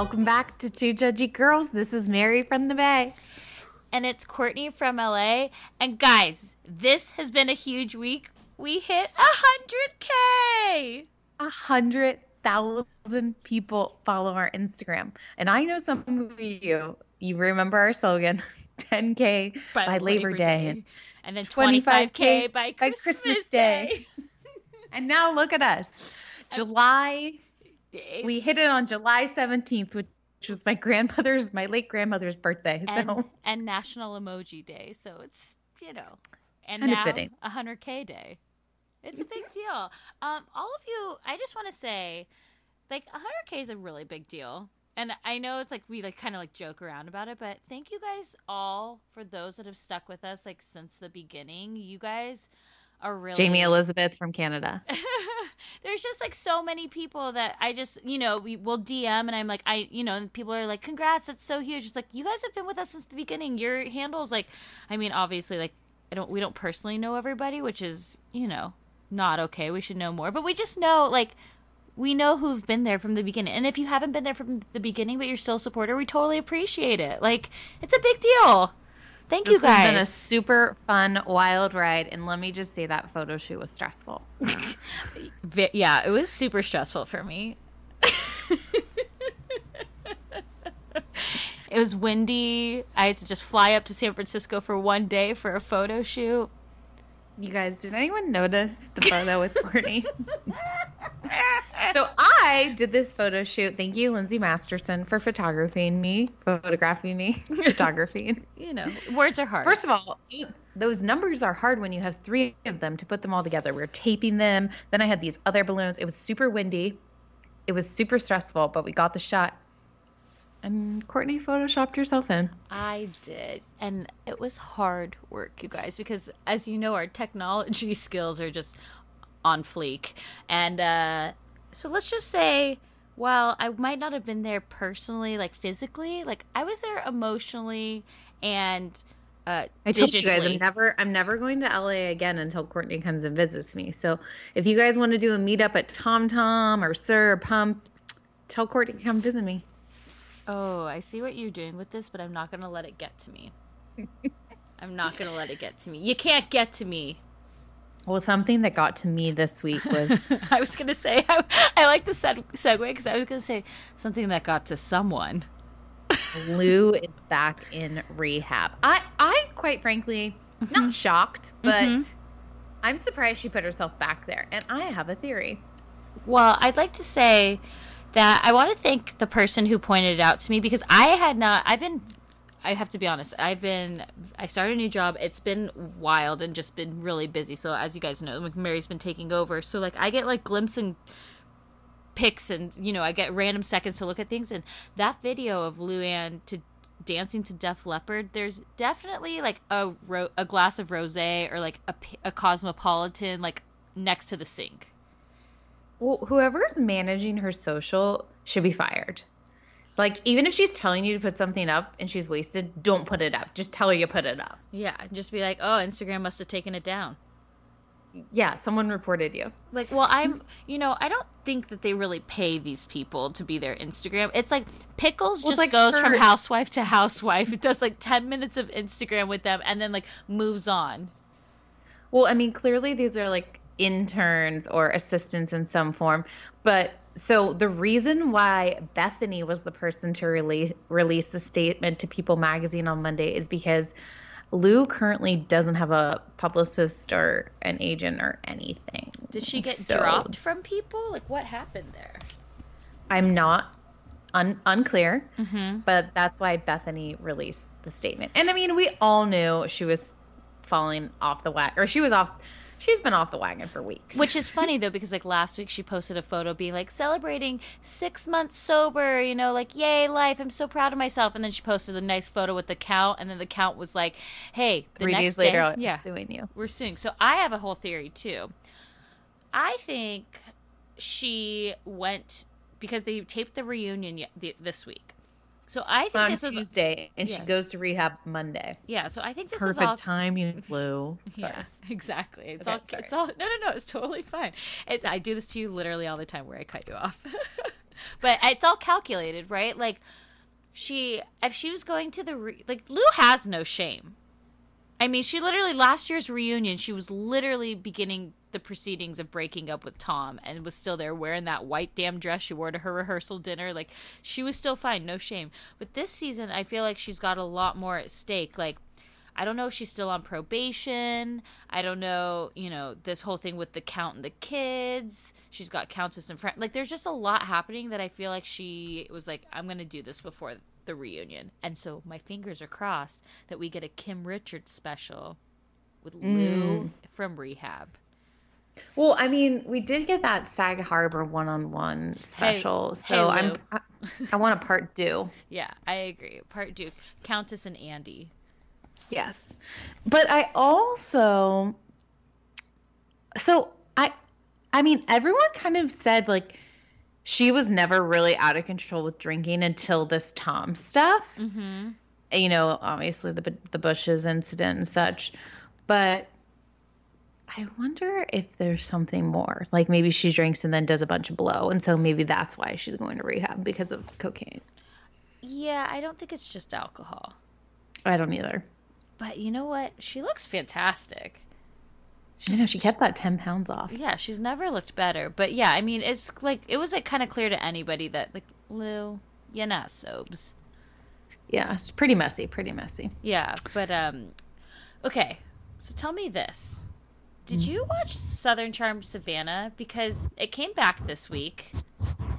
Welcome back to Two Judgy Girls. This is Mary from the Bay. and it's Courtney from LA. And guys, this has been a huge week. We hit a hundred k. A hundred thousand people follow our Instagram. And I know some of you, you remember our slogan 10K by, Labor, Day, and and then 25k by by Christmas, Christmas Day. Day. and now look at us. July, we hit it on July 17th, which was my grandmother's, my late grandmother's birthday. and, So and National Emoji Day. So it's you know, and Kinda now fitting. a hundred k day. It's a big deal. Um, all of you, I just want to say, like a hundred k is a really big deal. And I know it's like we like kind of like joke around about it, but thank you guys all for those that have stuck with us like since the beginning. You guys are really Jamie Elizabeth from Canada. there's just like so many people that I just you know we will DM and I'm like I you know and people are like congrats that's so huge. It's like you guys have been with us since the beginning. Your handles like I mean obviously like I don't we don't personally know everybody which is you know not okay. We should know more but we just know like we know who've been there from the beginning. And if you haven't been there from the beginning but you're still a supporter we totally appreciate it. Like it's a big deal thank This you has been a super fun, wild ride. And let me just say that photo shoot was stressful. Yeah, it was super stressful for me. it was windy. I had to just fly up to San Francisco for one day for a photo shoot. You guys, did anyone notice the photo with Courtney? so I did this photo shoot. Thank you, Lindsay Masterson, for photographing me, photographing me, photographing. You know, words are hard. First of all, those numbers are hard when you have three of them to put them all together. We are taping them. Then I had these other balloons. It was super windy. It was super stressful, but we got the shot. And Courtney photoshopped herself in. I did. And it was hard work, you guys, because as you know, our technology skills are just on fleek. And uh, so let's just say, while I might not have been there personally, like physically, like I was there emotionally and uh, I told you guys I'm never I'm never going to LA again until Courtney comes and visits me. So if you guys want to do a meetup at Tom Tom or SUR or Pump, tell Courtney to come visit me. Oh, I see what you're doing with this, but I'm not going to let it get to me. I'm not going to let it get to me. You can't get to me. Well, something that got to me this week was I was going to say, I, I like the seg- segue because I was going to say something that got to someone. Lou is back in rehab. I, I quite frankly, not mm-hmm. shocked, mm-hmm. but I'm surprised she put herself back there. And I have a theory. Well, I'd like to say that I want to thank the person who pointed it out to me because I had not, I've been, I have to be honest, I've been, I started a new job. It's been wild and just been really busy. So, as you guys know, Mary's been taking over. So, like, I get like glimpsing pics and, you know, I get random seconds to look at things. And that video of Luann to dancing to Def Leppard, there's definitely like a, ro- a glass of rose or like a, a cosmopolitan, like next to the sink. Well, whoever's managing her social should be fired. Like, even if she's telling you to put something up and she's wasted, don't put it up. Just tell her you put it up. Yeah, just be like, oh, Instagram must have taken it down. Yeah, someone reported you. Like, well, I'm, you know, I don't think that they really pay these people to be their Instagram. It's like Pickles Well, just like goes from housewife to housewife. It does like 10 minutes of Instagram with them and then like moves on. Well, I mean, clearly these are like interns or assistants in some form. But so the reason why Bethenny was the person to release release the statement to People magazine on Monday is because Lou currently doesn't have a publicist or an agent or anything. Did she get So, dropped from people? Like, what happened there? I'm not un- unclear, Mm-hmm. but that's why Bethenny released the statement. And I mean, we all knew she was falling off the wagon, or she was off. She's been off the wagon for weeks. Which is funny though, because like last week she posted a photo being like celebrating six months sober, you know, like yay life, I'm so proud of myself. And then she posted a nice photo with the count, and then the count was like, hey, the three next days later, day, I'm yeah, suing you. we're suing. So I have a whole theory too. I think she went because they taped the reunion this week. So I think on this was Tuesday, and Yes. she goes to rehab Monday. yeah. So I think this is Perfect all timing, Lou. Yeah, exactly. It's Okay, all sorry. it's all no no no, it's totally fine. It's I do this to you literally all the time where I cut you off. but it's all calculated, right? Like she if she was going to the re- like Lou has no shame. I mean, she literally last year's reunion, she was literally beginning the proceedings of breaking up with Tom and was still there wearing that white damn dress she wore to her rehearsal dinner. Like she was still fine, no shame. But this season, I feel like she's got a lot more at stake. Like I don't know if she's still on probation. I don't know, you know, this whole thing with the count and the kids. She's got countess and friend. Like, there's just a lot happening that I feel like she was like, I'm going to do this before the reunion. And so my fingers are crossed that we get a Kim Richards special with Lou mm. from rehab. Well, I mean, we did get that Sag Harbor one-on-one special, so hey, I'm I, want a part two. Yeah, I agree. Part Duke, Countess and Andy. Yes. But I also so I I mean everyone kind of said like she was never really out of control with drinking until this Tom stuff. Mm-hmm. You know, obviously the the Bushes incident and such. But I wonder if there's something more. Like maybe she drinks and then does a bunch of blow and so maybe that's why she's going to rehab because of cocaine. Yeah, I don't think it's just alcohol. I don't either. But you know what? She looks fantastic. You know, she kept that 10 pounds off. Yeah, she's never looked better. But yeah, I mean, it's like it was like kind of clear to anybody that like Lou, you're not sobes. Yeah, it's pretty messy, pretty messy. Yeah, but um, okay. So tell me this: Did you watch Southern Charm Savannah? Because it came back this week,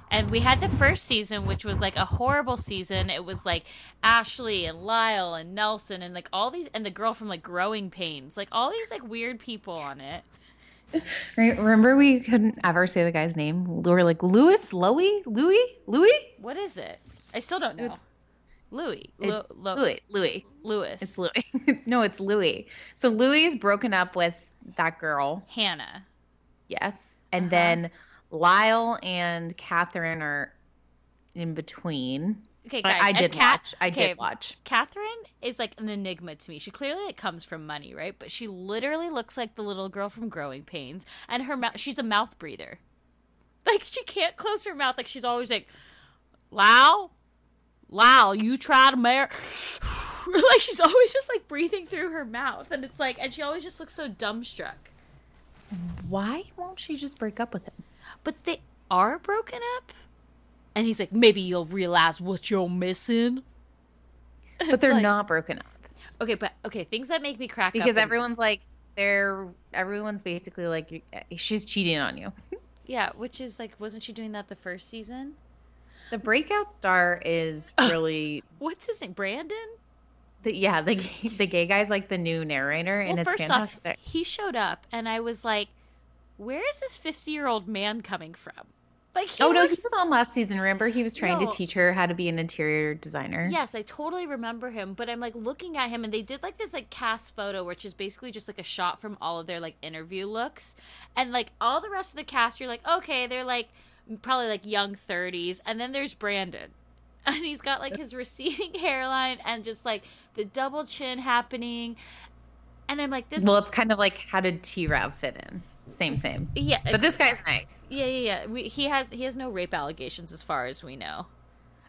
and we had the first season, which was like a horrible season. It was like Ashley and Lyle and Nelson and like all these, and the girl from like Growing Pains, like all these like weird people on it. Remember, we couldn't ever say the guy's name. We were like Louis, Louis, Louis, Louis. What is it? I still don't know. Louis, Lu- It's Louis, Louis. Louis, It's Louis. no, it's Louis. So Louis is broken up with that girl. Hannah. yes. And Uh-huh. then Lyle and Catherine are in between. Okay, I- guys, I, and did Kat- watch. I okay, did watch. Catherine is like an enigma to me. She clearly it comes from money, right? But she literally looks like the little girl from Growing Pains, and her mouth. She's a mouth breather. Like she can't close her mouth. Like she's always like, "Lao, Lao, you try to marry." like she's always just like breathing through her mouth, and it's like, and she always just looks so dumbstruck. Why won't she just break up with him? But they are broken up, and he's like, "Maybe you'll realize what you're missing." But they're like- not broken up Okay, but okay, things that make me crack up because and- everyone's like, they're everyone's basically like, eh, she's cheating on you. Yeah, which is like, wasn't she doing that the first season? The breakout star is really What's his name? Brandon? The yeah the gay- the gay guy's like the new narrator and well, it's first fantastic. off, he showed up, and I was like, "Where is this fifty-year-old man coming from?" Like, oh no, he was on last season. Remember, he was trying No. to teach her how to be an interior designer. Yes, I totally remember him, but I'm like looking at him and they did like this like cast photo which is basically just like a shot from all of their like interview looks. And like all the rest of the cast you're like, "Okay, they're like probably like young 30s." And then there's Brandon. And he's got like his receding hairline and just like the double chin happening. And I'm like this Well, it's kind of like how did T Rav fit in? Same, same. yeah, But this guy's nice. Yeah, yeah, yeah. We, he has he has no rape allegations as far as we know.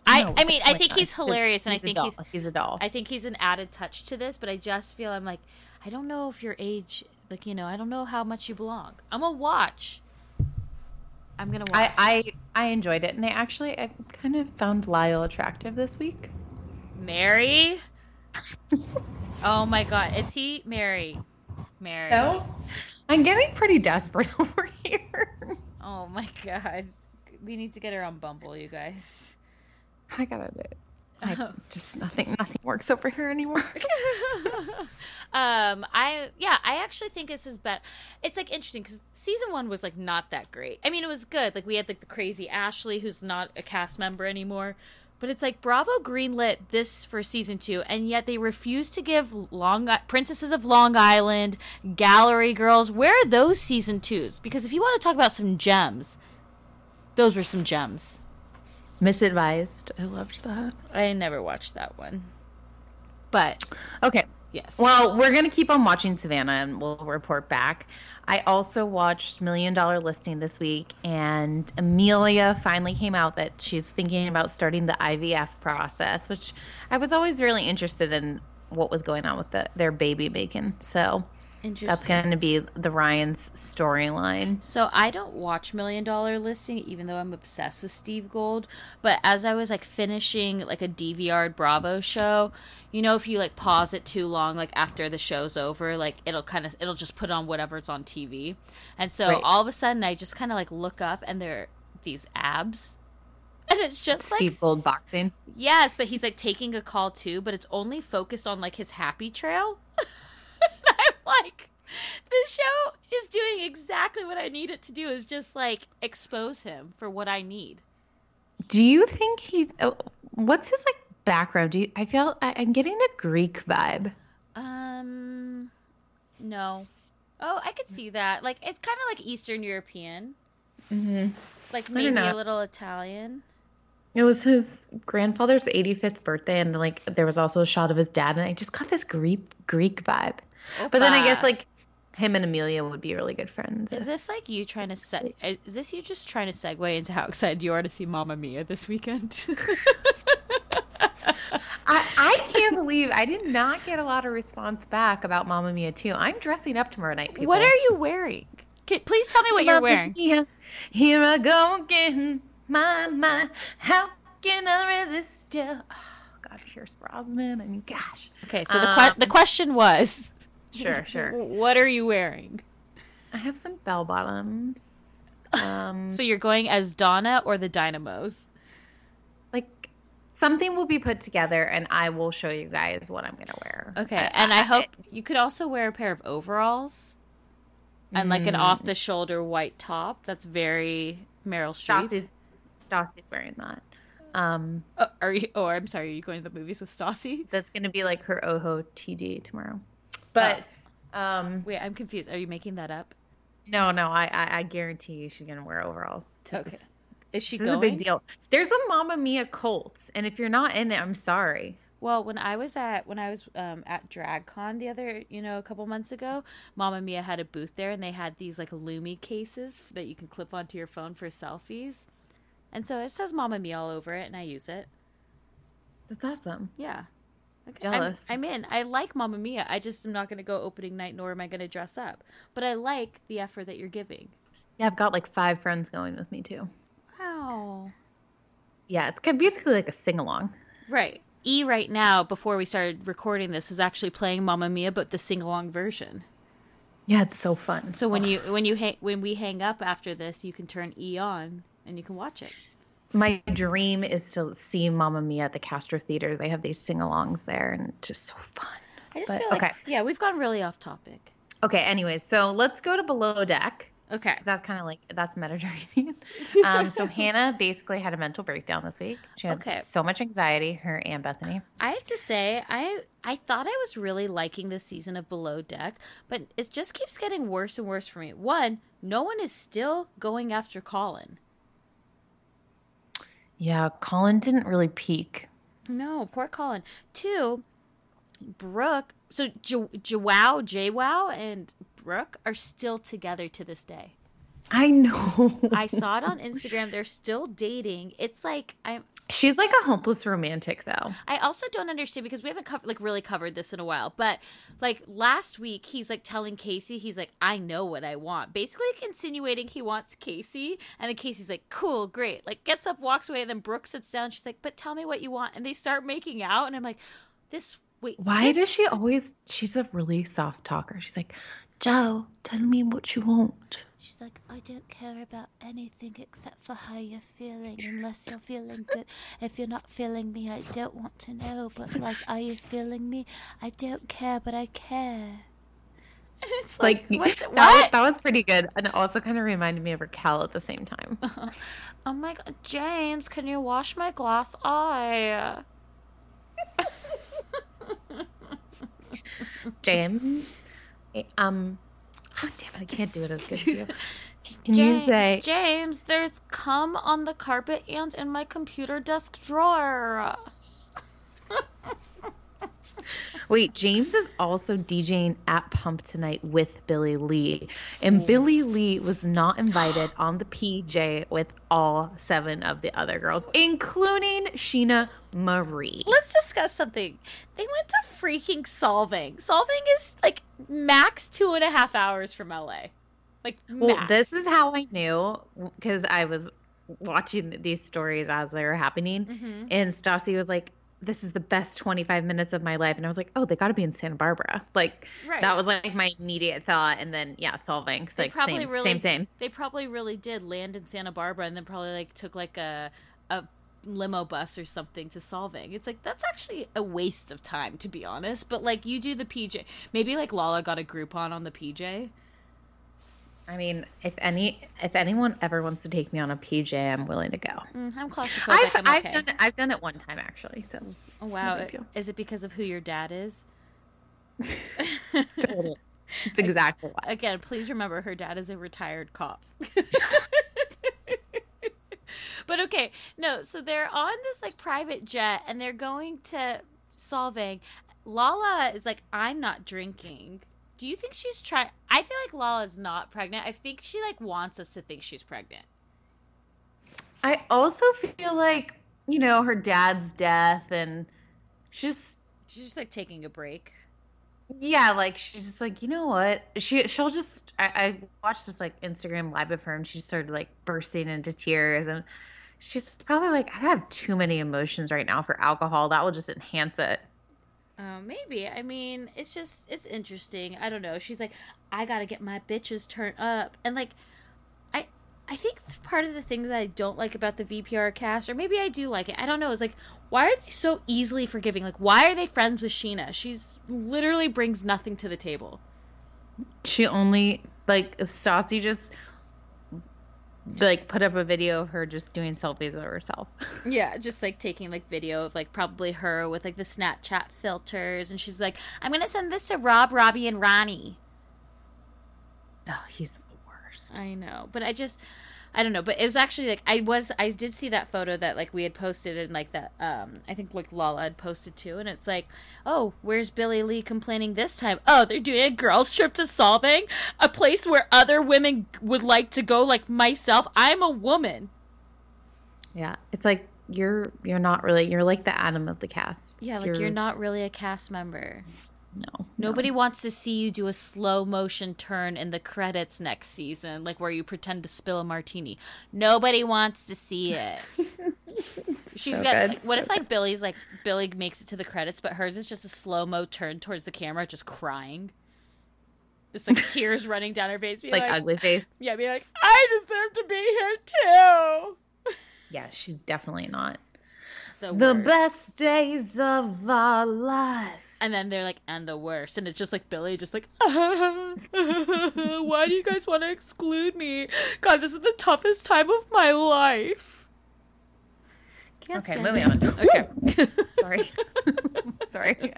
I No, I mean, I think not. he's hilarious, and I think he's he's a doll. I think he's an added touch to this, but I just feel I'm like, I don't know if your age, like, you know, I don't know how much you belong. I'm gonna watch. I'm gonna watch. I, I I enjoyed it, and I actually I kind of found Lyle attractive this week. Mary? oh my god, is he Mary? Mary. So I'm getting pretty desperate over here. Oh my god. We need to get her on Bumble, you guys. I gotta do it. I just nothing nothing works over here anymore. um i yeah i actually think this is better it's like interesting because season one was like not that great. I mean it was good. Like we had like the crazy ashley who's not a cast member anymore. But it's like bravo greenlit this for season two and yet they refuse to give long princesses of long island gallery girls. Where are those season twos? Because if you want to talk about some gems those were some gems Miss Advised. I loved that. i never watched that one but Okay. yes Well, we're gonna keep on watching Savannah, and we'll report back. I also watched Million Dollar Listing this week, and Emilia finally came out that she's thinking about starting the IVF process, which I was always really interested in what was going on with the, their baby making. So that's going to be the Ryan's storyline. So I don't watch Million Dollar Listing, even though I'm obsessed with Steve Gold. But as I was like finishing like a DVR Bravo show, you know, if you like pause it too long, like after the show's over, like it'll kind of it'll just put on whatever's on TV. And so Right. all of a sudden, I just kind of like look up, and there are these abs. And it's just like Steve Gold boxing. Yes, but he's like taking a call too, but it's only focused on like his happy trail. like, this show is doing exactly what I need it to do is just like expose him for what I need. Do you think he's? oh, What's his like background? Do you, I feel I, I'm getting a Greek vibe. Um, no. Oh, I could see that. Like, it's kind of like Eastern European, Mm-hmm. like maybe a little Italian. It was his grandfather's 85th birthday, and like there was also a shot of his dad, and I just got this Greek Greek vibe. But then I guess like him and Emilia would be really good friends. Is this like you trying to se- is this you just trying to segue into how excited you are to see Mamma Mia this weekend? I, I can't believe I did not get a lot of response back about Mamma Mia too. I'm dressing up tomorrow night. People. what are you wearing? Can, please tell me what you're wearing. Mia, here I go again. My mind, how can I resist you? Oh, God, Pierce Brosnan. I mean, gosh. Okay, so the que- Um, the question was, Sure, sure. what are you wearing? I have some bell bottoms. Um, So you're going as Donna or the Dynamos? like something will be put together and I will show you guys what I'm gonna wear. Okay, I- and I, I- hope you could also wear a pair of overalls and like Mm. an off the shoulder white top. That's very Meryl Streep. Stassi's Stassi's wearing that. Um, Oh, are you? Oh, I'm sorry. Are you going to the movies with Stassi? that's gonna be like her Oho TD tomorrow. But um, Wait, I'm confused. Are you making that up? No, no, I, I, I guarantee you she's gonna wear overalls. To Okay. this. Is she This is a big deal. There's a Mamma Mia cult, and if you're not in it, I'm sorry. Well, when I was at when I was um, at DragCon the other, you know, a couple months ago, Mamma Mia had a booth there, and they had these like LuMee cases that you can clip onto your phone for selfies, and so it says Mamma Mia all over it, and I use it. That's awesome. Yeah, okay. I'm- I'm, in. I like Mamma Mia. I just am not going to go opening night, nor am I going to dress up. But I like the effort that you're giving. Yeah, I've got like five friends going with me too. Wow. Yeah, it's kind of basically like a sing along. Right. E right now, before we started recording this, is actually playing Mamma Mia, but the sing along version. Yeah, it's so fun. So when you when you hang, when we hang up after this, you can turn E on and you can watch it. My dream is to see Mamma Mia at the Castro Theater. They have these sing-alongs there, and it's just so fun. I just But- feel like okay. yeah, we've gone really off topic. Okay, anyways, so let's go to Below Deck. Okay. that's kind of like that's Mediterranean. Um, so Hannah basically had a mental breakdown this week. She had Okay. so much anxiety. Her and Bethany. I have to say, I I thought I was really liking this season of Below Deck, but it just keeps getting worse and worse for me. One, no one is still going after Colin. Yeah, Colin didn't really peak. No, poor Colin. Two, Brooke. So Jo- João, João, and Brooke are still together to this day. I know. I saw it on Instagram. They're still dating. It's like I'm. She's like a hopeless romantic, though. I also don't understand because we haven't like really covered this in a while. But like last week, he's like telling Kasey, he's like, "I know what I want," basically like insinuating he wants Kasey, and then Kasey's like, "Cool, great," like gets up, walks away, and then Brooke sits down. She's like, "But tell me what you want," and they start making out, and I'm like, "This wait, Why this- does she always? She's a really soft talker. She's like, Joe, tell me what you want. She's like, I don't care about anything except for how you're feeling, unless you're feeling good. If you're not feeling me, I don't want to know. But like, are you feeling me? I don't care, but I care. And it's Like, like, what? the- that, was, that was pretty good, and it also kind of reminded me of Raquel at the same time. Oh my god, James, can you wash my glass eye? James, eh, um, oh, damn it, I can't do it as good as you. Can James, you say? James, there's cum on the carpet and in my computer desk drawer. Wait, James is also DJing at Pump tonight with Billie Lee. And Billie Lee was not invited on the PJ with all seven of the other girls, including Sheana Marie. Let's discuss something. They went to freaking Solvang. Solvang is like max two and a half hours from LA. Like Well, max. this is how I knew because I was watching these stories as they were happening. Mhm. And Stassi was like, this is the best 25 minutes of my life. And I was like, oh, they got to be in Santa Barbara. Like, Right. that was like my immediate thought. And then, yeah, Solvang. they Like, probably same, really same, same. They probably really did land in Santa Barbara and then probably like took like a a limo bus or something to Solvang. It's like that's actually a waste of time to be honest. But like you do the PJ. Maybe like Lala got a Groupon on the PJ. I mean, if any, if anyone ever wants to take me on a PJ, I'm willing to go. Mm, I'm claustrophobic. I've, I'm I've done it. I've done it one time actually. So Oh wow! Is it because of who your dad is? totally. it's exactly why. Again, please remember her dad is a retired cop. but okay, no, so they're on this like private jet and they're going to Solvang. Lala is like, I'm not drinking. Do you think she's trying? I feel like Lala's not pregnant. I think she like wants us to think she's pregnant. I also feel like you know her dad's death, and she's She's just like taking a break. yeah, like she's just like you know what she she'll just I, I watched this like Instagram live of her, and she started like bursting into tears, and she's probably like I have too many emotions right now for alcohol. That will just enhance it. Uh, maybe. I mean, it's just it's interesting. I don't know. She's like, I gotta get my bitches turned up, and like, I I think th- part of the things that I don't like about the VPR cast, or maybe I do like it. I don't know. Is like, why are they so easily forgiving? Like, why are they friends with Sheana? She's literally brings nothing to the table. She only like Stassi just like put up a video of her just doing selfies of herself. Yeah, just like taking like video of like probably her with like the Snapchat filters, and she's like, I'm gonna send this to Rob, Robbie, and Ronnie. Oh, he's the worst. I know, but I just I don't know, but it was actually like I was I did see that photo that like we had posted and like that um I think like Lala had posted too and it's like, "Oh, where's Billie Lee complaining this time? Oh, they're doing a girls trip to Solvang, a place where other women would like to go like myself. I'm a woman." Yeah, it's like you're you're not really you're like the Adam of the cast. Yeah, like you're, not really a cast member. No, Nobody wants to see you do a slow motion turn in the credits next season, like where you pretend to spill a martini. Nobody wants to see it. She's So got. good, Like, what so if like Billie's like Billie makes it to the credits, but hers is just a slow mo turn towards the camera, just crying, just like tears running down her face, like like, ugly face. yeah, be like, I deserve to be here too. Yeah, she's definitely not. The, The best days of our life. And then they're like, and the worst. And it's just like Billie, just like, why do you guys want to exclude me? God, this is the toughest time of my life. Can't Okay, moving on. Okay. Sorry. Sorry.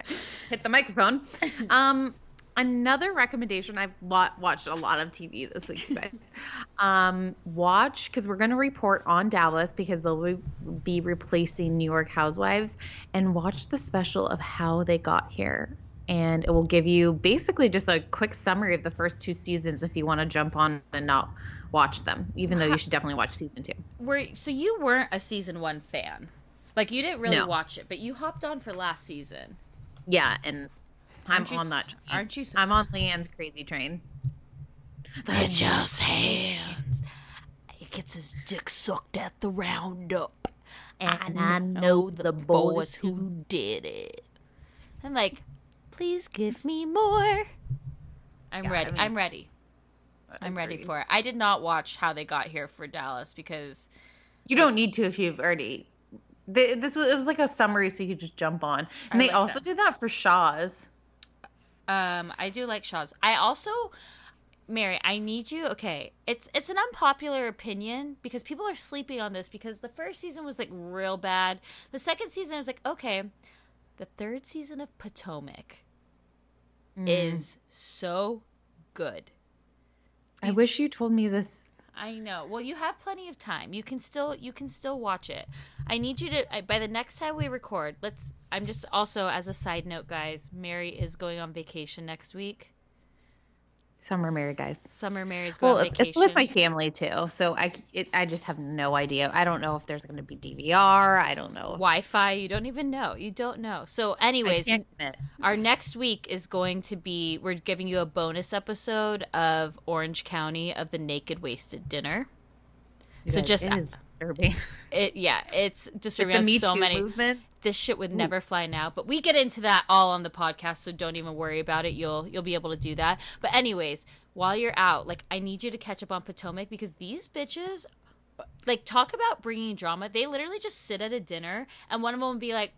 Hit the microphone. Um, another recommendation I've wa- watched a lot of TV this week, guys. um, watch because we're going to report on Dallas because they'll be replacing New York Housewives, and watch the special of how they got here. And it will give you basically just a quick summary of the first two seasons if you want to jump on and not watch them, even though you should definitely watch season two. Were, so you weren't a season one fan. Like, you didn't really No. watch it, but you hopped on for last season. Yeah, and I'm you on that. Train. aren't you s- I'm on LeeAnne's crazy train. They're just hands. He gets his dick sucked at the roundup. And I know the boys who did it. I'm like, please give me more. I'm Yeah, ready. I mean- I'm ready. I'm ready for it. I did not watch how they got here for Dallas because You don't need to if you've already. They, this was it was like a summary, so you could just jump on. And I they like also that. did that for Shaw's. Um I do like Shaw's. I also Mary, I need you. Okay, it's it's an unpopular opinion because people are sleeping on this because the first season was like real bad. The second season was like okay. The third season of Potomac is so good. I wish you told me this. I know. Well, you have plenty of time. You can still you can still watch it. I need you to by the next time we record. Let's. I'm just also as a side note, guys. Mary is going on vacation next week. Summer married guys. Summer Mary's going Well, on it's with my family too, so I it, I just have no idea. I don't know if there's going to be DVR. I don't know. Wi-Fi. You don't even know. You don't know. So, anyways, our next week is going to be. We're giving you a bonus episode of Orange County of the Naked Wasted Dinner. So Guys, just it is disturbing. it, yeah, it's disturbing. the on Me so Too many. movement. This shit would never fly now but we get into that all on the podcast so don't even worry about it. You'll you'll be able to do that. But anyways while you're out like i need you to catch up on potomac because these bitches like talk about bringing drama. They literally just sit at a dinner and one of them would be like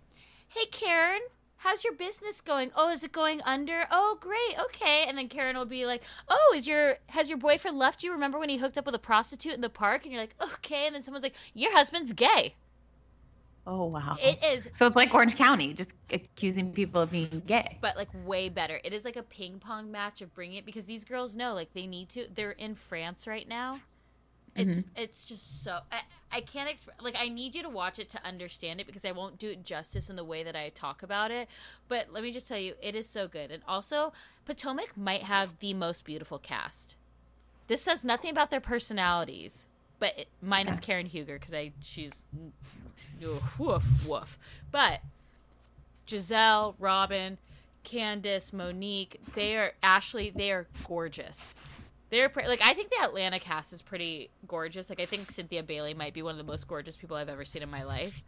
hey karen how's your business going? Oh is it going under? Oh great okay. And then karen will be like oh is your has your boyfriend left you? Remember when he hooked up with a prostitute in the park? And you're like okay. And then someone's like your husband's gay Oh wow. it is so it's like Orange County, just accusing people of being gay. but like way better. It is like a ping pong match of bringing it because these girls know like they need to. They're in France right now. It's mm-hmm. it's just so I, I can't express like I need you to watch it to understand it because I won't do it justice in the way that I talk about it. But let me just tell you, it is so good. And also, Potomac might have the most beautiful cast. This says nothing about their personalities, but it, minus Karen Huger because I she's woof woof woof. But Gizelle, Robyn, Candiace, Monique, they are Ashley, they are gorgeous. They're pre- like I think the Atlanta cast is pretty gorgeous. Like I think Cynthia Bailey might be one of the most gorgeous people I've ever seen in my life.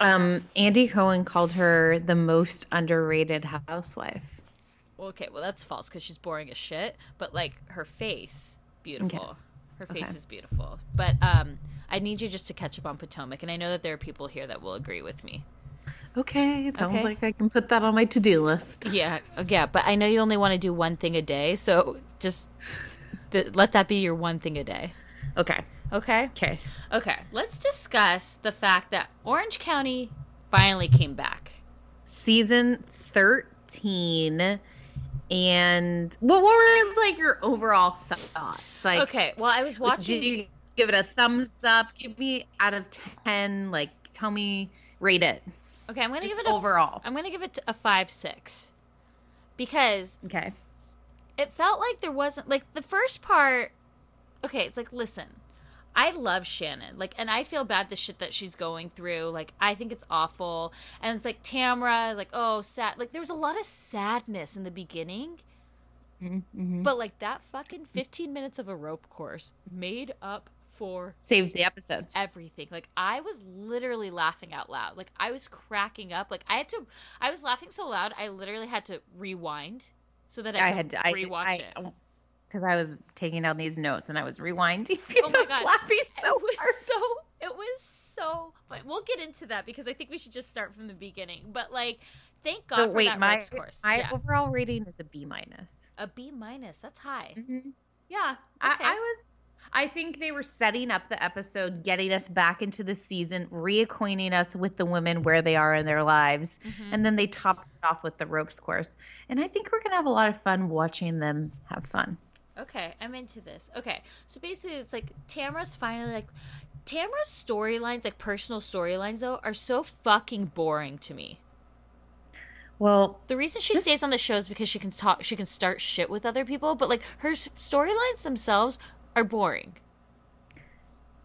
Um, Andy Cohen called her the most underrated housewife. Okay, well that's false because she's boring as shit. But like her face, beautiful. Her face Okay. is beautiful. But um, I need you just to catch up on Potomac, and I know that there are people here that will agree with me. Okay, it sounds Okay. like I can put that on my to-do list. Yeah, uh, yeah, but I know you only want to do one thing a day, so just th- let that be your one thing a day. Okay. Okay? Okay. Okay, let's discuss the fact that Orange County finally came back. Season 13 and what were like your overall thoughts? Like, Okay, well, I was watching. did you give it a thumbs up? Give me out of ten. Like, tell me, rate it. Okay, I'm gonna Just give it a overall. I'm gonna give it a five six because Okay. it felt like there wasn't like the first part. Okay, it's like listen, I love Shannon, like, and I feel bad the shit that she's going through. Like, I think it's awful, and it's like Tamra, like, oh, sad. Like, there was a lot of sadness in the beginning, Mm-hmm. but like that fucking 15 minutes of a rope course made up for Saved the episode. everything. Like I was literally laughing out loud. Like I was cracking up. Like I had to I was laughing so loud I literally had to rewind so that I, I could had to I, rewatch I, it. Because I was taking down these notes and I was rewinding because Oh my I was God. laughing so it was hard. so it was so fun. We'll get into that because I think we should just start from the beginning. But like thank God So for wait, that my course. my yeah. overall rating is a B minus. a B minus. That's high. Yeah, Okay. I, I was. I think they were setting up the episode, getting us back into the season, reacquainting us with the women where they are in their lives, Mm-hmm. and then they topped it off with the ropes course. And I think we're gonna have a lot of fun watching them have fun. Okay, I'm into this. Okay, so basically, it's like Tamra's finally like Tamra's storylines, like personal storylines, though, are so fucking boring to me. Well, The reason she stays on the show is because she can talk, she can start shit with other people, but like her storylines themselves are boring.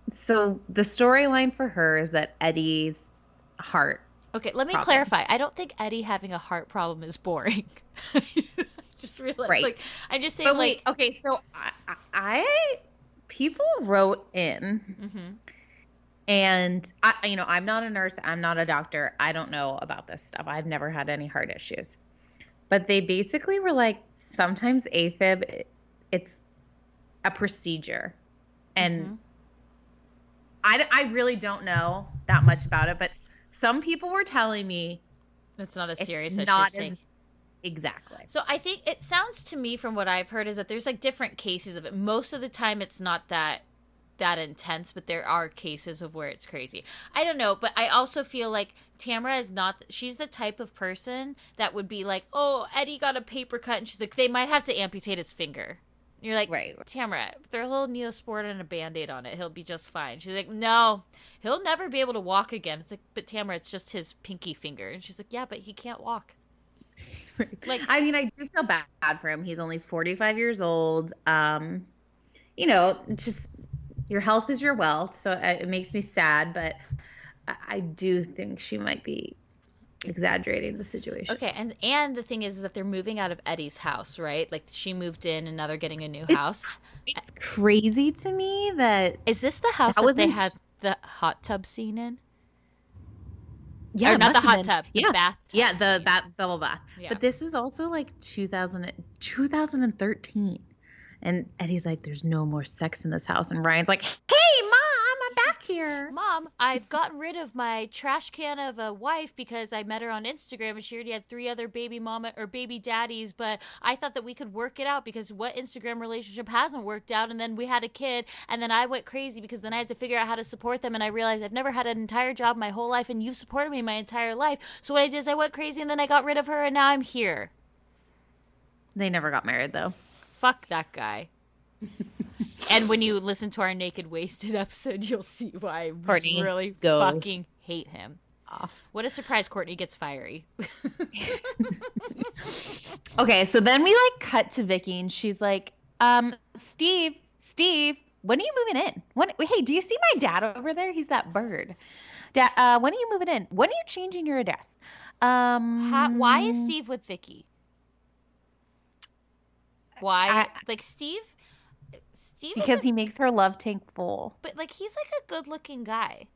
so the storyline for her is that Eddie's heart. Okay, let me Problem. clarify. I don't think Eddie having a heart problem is boring. Just realized, Right. like, I'm just saying, But like, wait, okay, so I, I, people wrote in, Mhm. and I, you know, I'm not a nurse, I'm not a doctor, I don't know about this stuff. I've never had any heart issues, but they basically were like, sometimes AFib, it's a procedure, and Mhm. I, I really don't know that much about it, but some people were telling me it's not it's serious not she's saying. as exactly. So I think it sounds to me from what I've heard is that there's like different cases of it. Most of the time it's not that that intense, but there are cases of where it's crazy. I don't know, but I also feel like Tamra is not she's the type of person that would be like, "Oh, Eddie got a paper cut." And she's like, "They might have to amputate his finger." You're like, Right. Tamra, throw a little Neosporin and a band-aid on it. He'll be just fine. She's like, no, he'll never be able to walk again. It's like, but Tamra, it's just his pinky finger. And she's like, yeah, but he can't walk. Like- I mean, I do feel bad for him. He's only 45 years old. Um, you know, just your health is your wealth, so it it makes me sad. But I, I do think she might be exaggerating the situation. Okay, and and the thing is that they're moving out of Eddie's house, right? Like she moved in, and now they're getting a new It's- house. It's crazy to me that Is this the house That that, they had the hot tub scene in? Yeah, Or not the hot tub, the yeah, bathtub yeah, the scene. that double bath. Yeah. But this is also like 2000, 2013, and Eddie's like, "There's no more sex in this house," and Ryan's like, "Hey, mom, I'm back here." Mom, I've gotten rid of my trash can of a wife because I met her on Instagram and she already had three other baby mama or baby daddies, but I thought that we could work it out because what Instagram relationship hasn't worked out and then we had a kid and then I went crazy because then I had to figure out how to support them and I realized I've never had an entire job my whole life and you've supported me my entire life. So what I did is I went crazy and then I got rid of her and now I'm here. They never got married though. Fuck that guy. and when you listen to our Naked Wasted episode, you'll see why I Courtney really goes fucking hate him. Off. What a surprise Courtney gets fiery. Okay, so then we like cut to Vicki and she's like, um, Steve, Steve, when are you moving in? When hey, do you see my dad over there? He's that bird. Dad, uh, when are you moving in? When are you changing your address? Um How, why is Steve with Vicki? Why? I- like Steve Steve because a- he makes her love tank full. but like he's like a good-looking guy.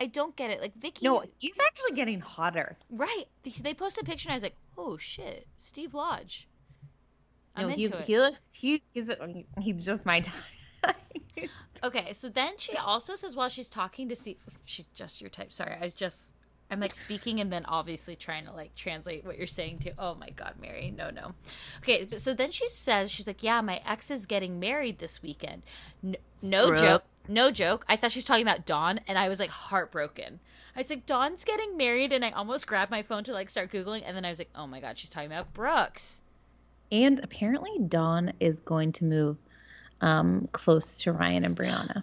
I don't get it. Like Vicki No, he's actually getting hotter. right. They posted a picture and I was like, "Oh shit, Steve Lodge." I'm no, he, it. he looks he's he's he's just my type. Okay, so then she also says while she's talking to Steve, she's just your type. Sorry, I just, I'm like speaking and then obviously trying to like translate what you're saying to. Oh my God, Mary, no, no. Okay, so then she says, she's like, yeah, my ex is getting married this weekend. No, no joke, no joke. I thought she was talking about Dawn, and I was like heartbroken. I was like, Dawn's getting married, and I almost grabbed my phone to like start googling, and then I was like, oh my God, she's talking about Brooks. And apparently, Dawn is going to move um, close to Ryan and Briana.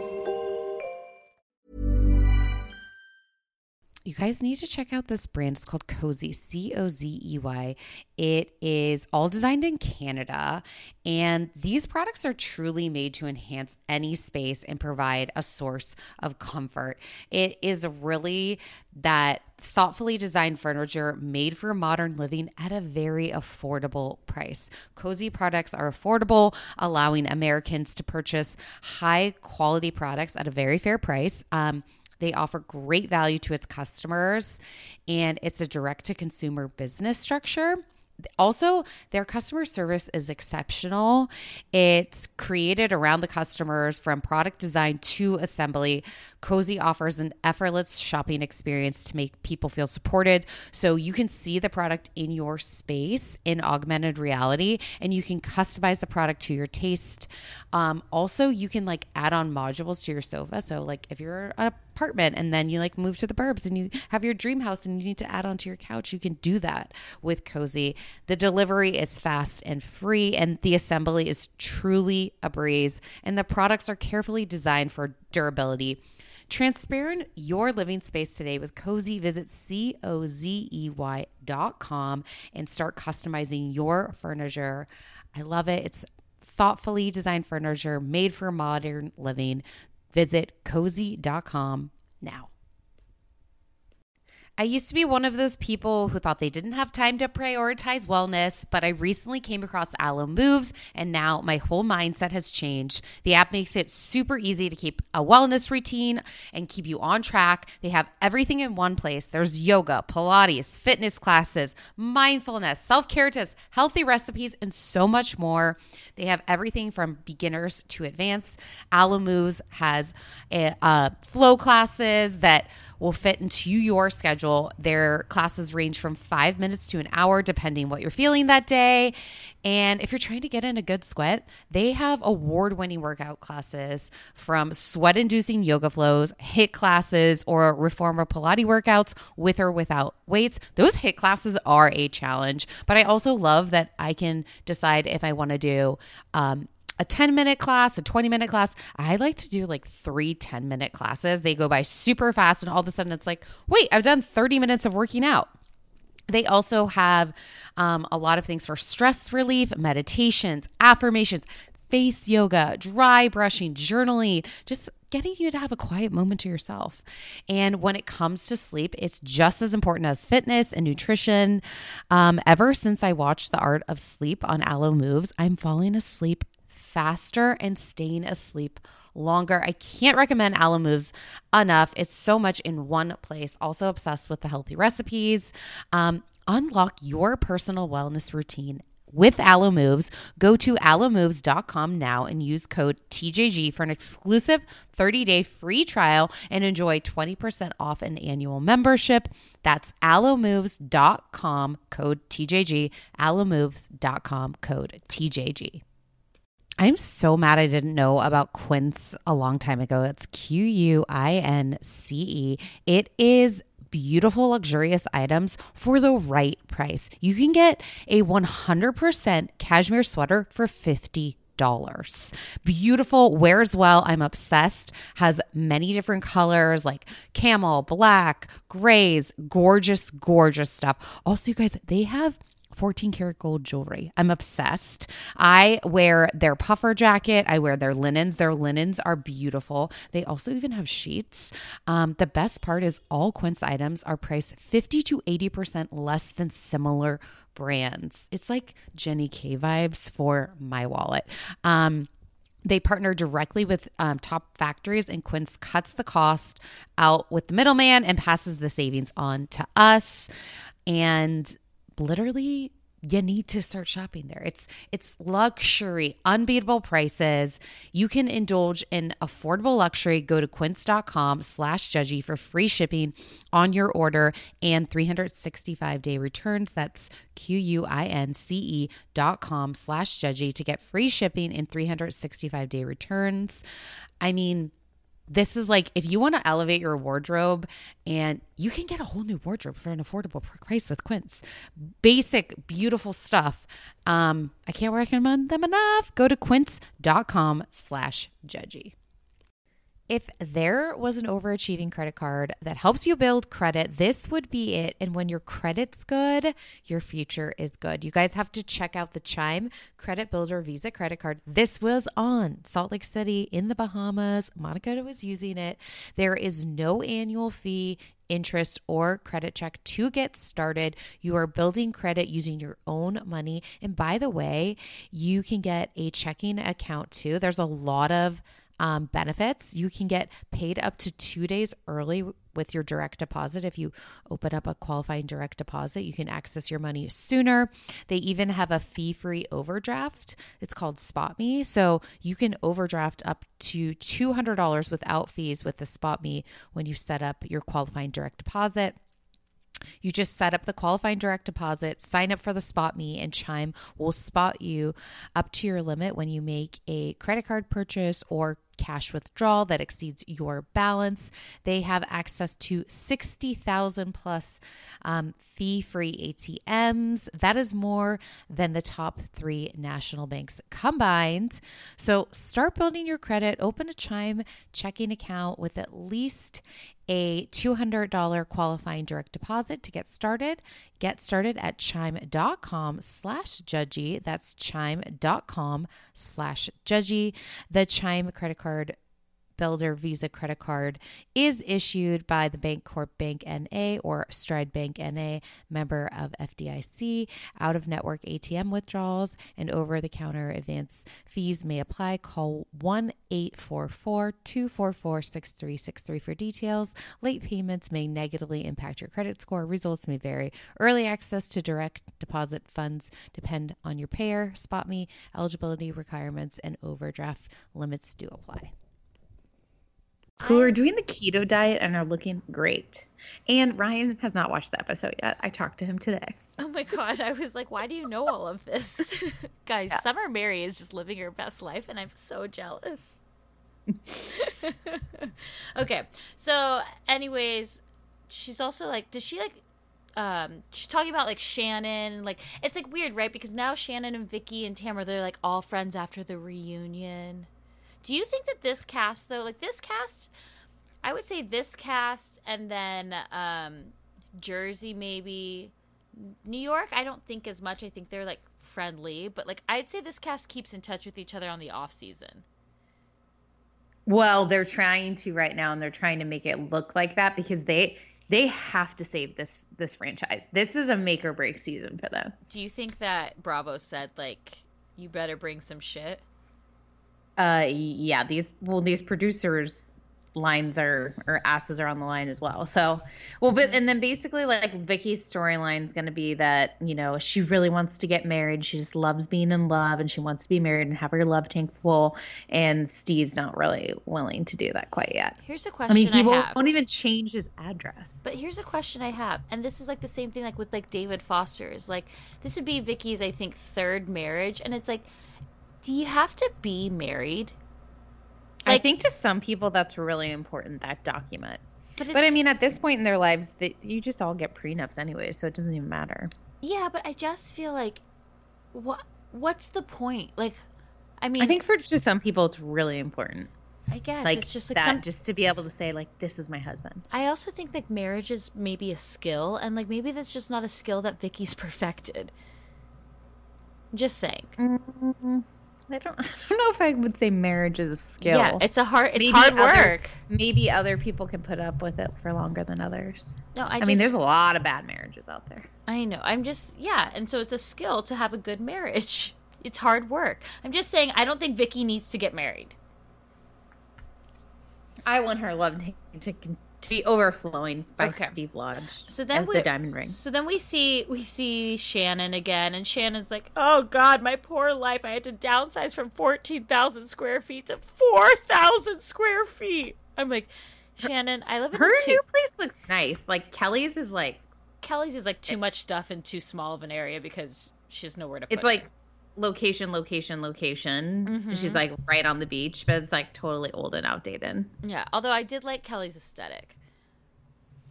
You guys need to check out this brand. It's called Cozey, C O Z E Y. It is all designed in Canada, and these products are truly made to enhance any space and provide a source of comfort. It is really that thoughtfully designed furniture made for modern living at a very affordable price. Cozey products are affordable, allowing Americans to purchase high quality products at a very fair price. Um, they offer great value to its customers, and it's a direct to consumer business structure. Also, their customer service is exceptional. It's created around the customers from product design to assembly. Cozey offers an effortless shopping experience to make people feel supported. So you can see the product in your space in augmented reality and you can customize the product to your taste. Um, also, you can like add on modules to your sofa. So, like if you're an apartment and then you like move to the burbs and you have your dream house and you need to add on to your couch, you can do that with Cozey. The delivery is fast and free, and the assembly is truly a breeze. And the products are carefully designed for durability. Transparent your living space today with Cozey. Visit C O Z E Y dot com and start customizing your furniture. I love it. It's thoughtfully designed furniture made for modern living. Visit cozey.com now. I used to be one of those people who thought they didn't have time to prioritize wellness, but I recently came across Alo Moves and now my whole mindset has changed. The app makes it super easy to keep a wellness routine and keep you on track. They have everything in one place. There's yoga, Pilates, fitness classes, mindfulness, self care tips, healthy recipes, and so much more. They have everything from beginners to advanced. Alo Moves has a, uh, flow classes that will fit into your schedule. Their classes range from five minutes to an hour, depending what you're feeling that day. And if you're trying to get in a good sweat, they have award winning workout classes from sweat inducing yoga flows, HIIT classes, or reformer Pilates workouts with or without weights. Those HIIT classes are a challenge, but I also love that I can decide if I want to do um, a 10 minute class, a 20 minute class. I like to do like three 10 minute classes. They go by super fast, and all of a sudden it's like, wait, I've done 30 minutes of working out. They also have um, a lot of things for stress relief, meditations, affirmations, face yoga, dry brushing, journaling, just getting you to have a quiet moment to yourself. And when it comes to sleep, it's just as important as fitness and nutrition. Um, ever since I watched The Art of Sleep on Alo Moves, I'm falling asleep faster and staying asleep longer. I can't recommend Alo Moves enough. It's so much in one place. Also obsessed with the healthy recipes. Um, unlock your personal wellness routine with Alo Moves. Go to alomoves.com now and use code TJG for an exclusive 30-day free trial and enjoy 20% off an annual membership. That's alomoves.com code TJG, alomoves.com code TJG. I'm so mad I didn't know about Quince a long time ago. It's Q U I N C E. It is beautiful, luxurious items for the right price. You can get a 100% cashmere sweater for 50 dollars. Beautiful, wears well. I'm obsessed. Has many different colors like camel, black, grays, gorgeous, gorgeous stuff. Also, you guys, they have 14 karat gold jewelry. I'm obsessed. I wear their puffer jacket. I wear their linens. Their linens are beautiful. They also even have sheets. Um, the best part is all Quince items are priced 50 to 80% less than similar brands. It's like Jenni Kayne vibes for my wallet. Um, they partner directly with um, top factories, and Quince cuts the cost out with the middleman and passes the savings on to us. And literally you need to start shopping there. It's it's luxury, unbeatable prices. You can indulge in affordable luxury. Go to quince.com slash judgy for free shipping on your order and 365 day returns. That's Q-U-I-N-C-E dot com slash judgy to get free shipping and 365 day returns. I mean, this is like if you want to elevate your wardrobe and you can get a whole new wardrobe for an affordable price with Quince. Basic, beautiful stuff. Um, I can't recommend them enough. Go to quince.com slash judgy. If there was an overachieving credit card that helps you build credit, this would be it. And when your credit's good, your future is good. You guys have to check out the Chime Credit Builder Visa credit card. This was on Salt Lake City in the Bahamas. Monica was using it. There is no annual fee interest or credit check to get started. You are building credit using your own money. And by the way, you can get a checking account too. There's a lot of um, benefits. You can get paid up to two days early with your direct deposit. If you open up a qualifying direct deposit, you can access your money sooner. They even have a fee free overdraft. It's called SpotMe. So you can overdraft up to $200 without fees with the SpotMe when you set up your qualifying direct deposit. You just set up the qualifying direct deposit, sign up for the SpotMe, and Chime will spot you up to your limit when you make a credit card purchase or cash withdrawal that exceeds your balance. They have access to 60,000 plus um, fee free ATMs. That is more than the top three national banks combined. So start building your credit, open a Chime checking account with at least a $200 qualifying direct deposit to get started. Get started at chime.com slash judgy. That's chime.com slash judgy. The Chime credit card Builder Visa credit card is issued by the Bancorp Bank NA or Stride Bank NA, member of FDIC. Out of network ATM withdrawals and over the counter advance fees may apply. Call 1 844 244 6363 for details. Late payments may negatively impact your credit score. Results may vary. Early access to direct deposit funds depend on your payer. SpotMe eligibility requirements and overdraft limits do apply who are doing the keto diet and are looking great. And Ryan has not watched the episode yet. I talked to him today. Oh my god, I was like, why do you know all of this? Guys, yeah. Summer Mary is just living her best life and I'm so jealous. okay. So, anyways, she's also like does she like um she's talking about like Shannon like it's like weird, right? Because now Shannon and Vicki and Tamra they're like all friends after the reunion. Do you think that this cast though, like this cast, I would say this cast and then um Jersey maybe New York, I don't think as much. I think they're like friendly, but like I'd say this cast keeps in touch with each other on the off season. Well, they're trying to right now and they're trying to make it look like that because they they have to save this this franchise. This is a make or break season for them. Do you think that Bravo said like you better bring some shit? Uh yeah these well these producers lines are or asses are on the line as well. So well but and then basically like Vicki's storyline is going to be that you know she really wants to get married. She just loves being in love and she wants to be married and have her love tank full. And steve's not really willing to do that quite yet. Here's a question i mean he I won't, won't even change his address. But here's a question i have and this is like the same thing like with like david foster's. Like this would be Vicki's, i think third marriage and it's like do you have to be married? Like, I think to some people that's really important that document. But, but, I mean, at this point in their lives, that you just all get prenups anyway, so it doesn't even matter. Yeah, but I just feel like, what? What's the point? Like, I mean, I think for just some people, it's really important. I guess like it's just like that, some... just to be able to say like, "This is my husband." I also think like marriage is maybe a skill, and like maybe that's just not a skill that Vicki's perfected. Just saying. Mm-hmm. I don't, I don't know if I would say marriage is a skill. Yeah, it's a hard, it's maybe hard other, work. Maybe other people can put up with it for longer than others. No, I, I just, mean, there's a lot of bad marriages out there. I know. I'm just, yeah, and so it's a skill to have a good marriage. It's hard work. I'm just saying, I don't think Vicki needs to get married. I want her love to to be overflowing by Okay. Steve Lodge. So then we the diamond ring. So then we see we see Shannon again, and Shannon's like, "Oh God, my poor life! I had to downsize from fourteen thousand square feet to four thousand square feet." I'm like, Shannon, I live in Her two- new place looks nice. Like Kelly's is like Kelly's is like too much stuff in too small of an area because she has nowhere to. Put it. it's like location, location, location. Mm-hmm. She's like right on the beach, but it's like totally old and outdated. yeah. Although I did like Kelly's aesthetic.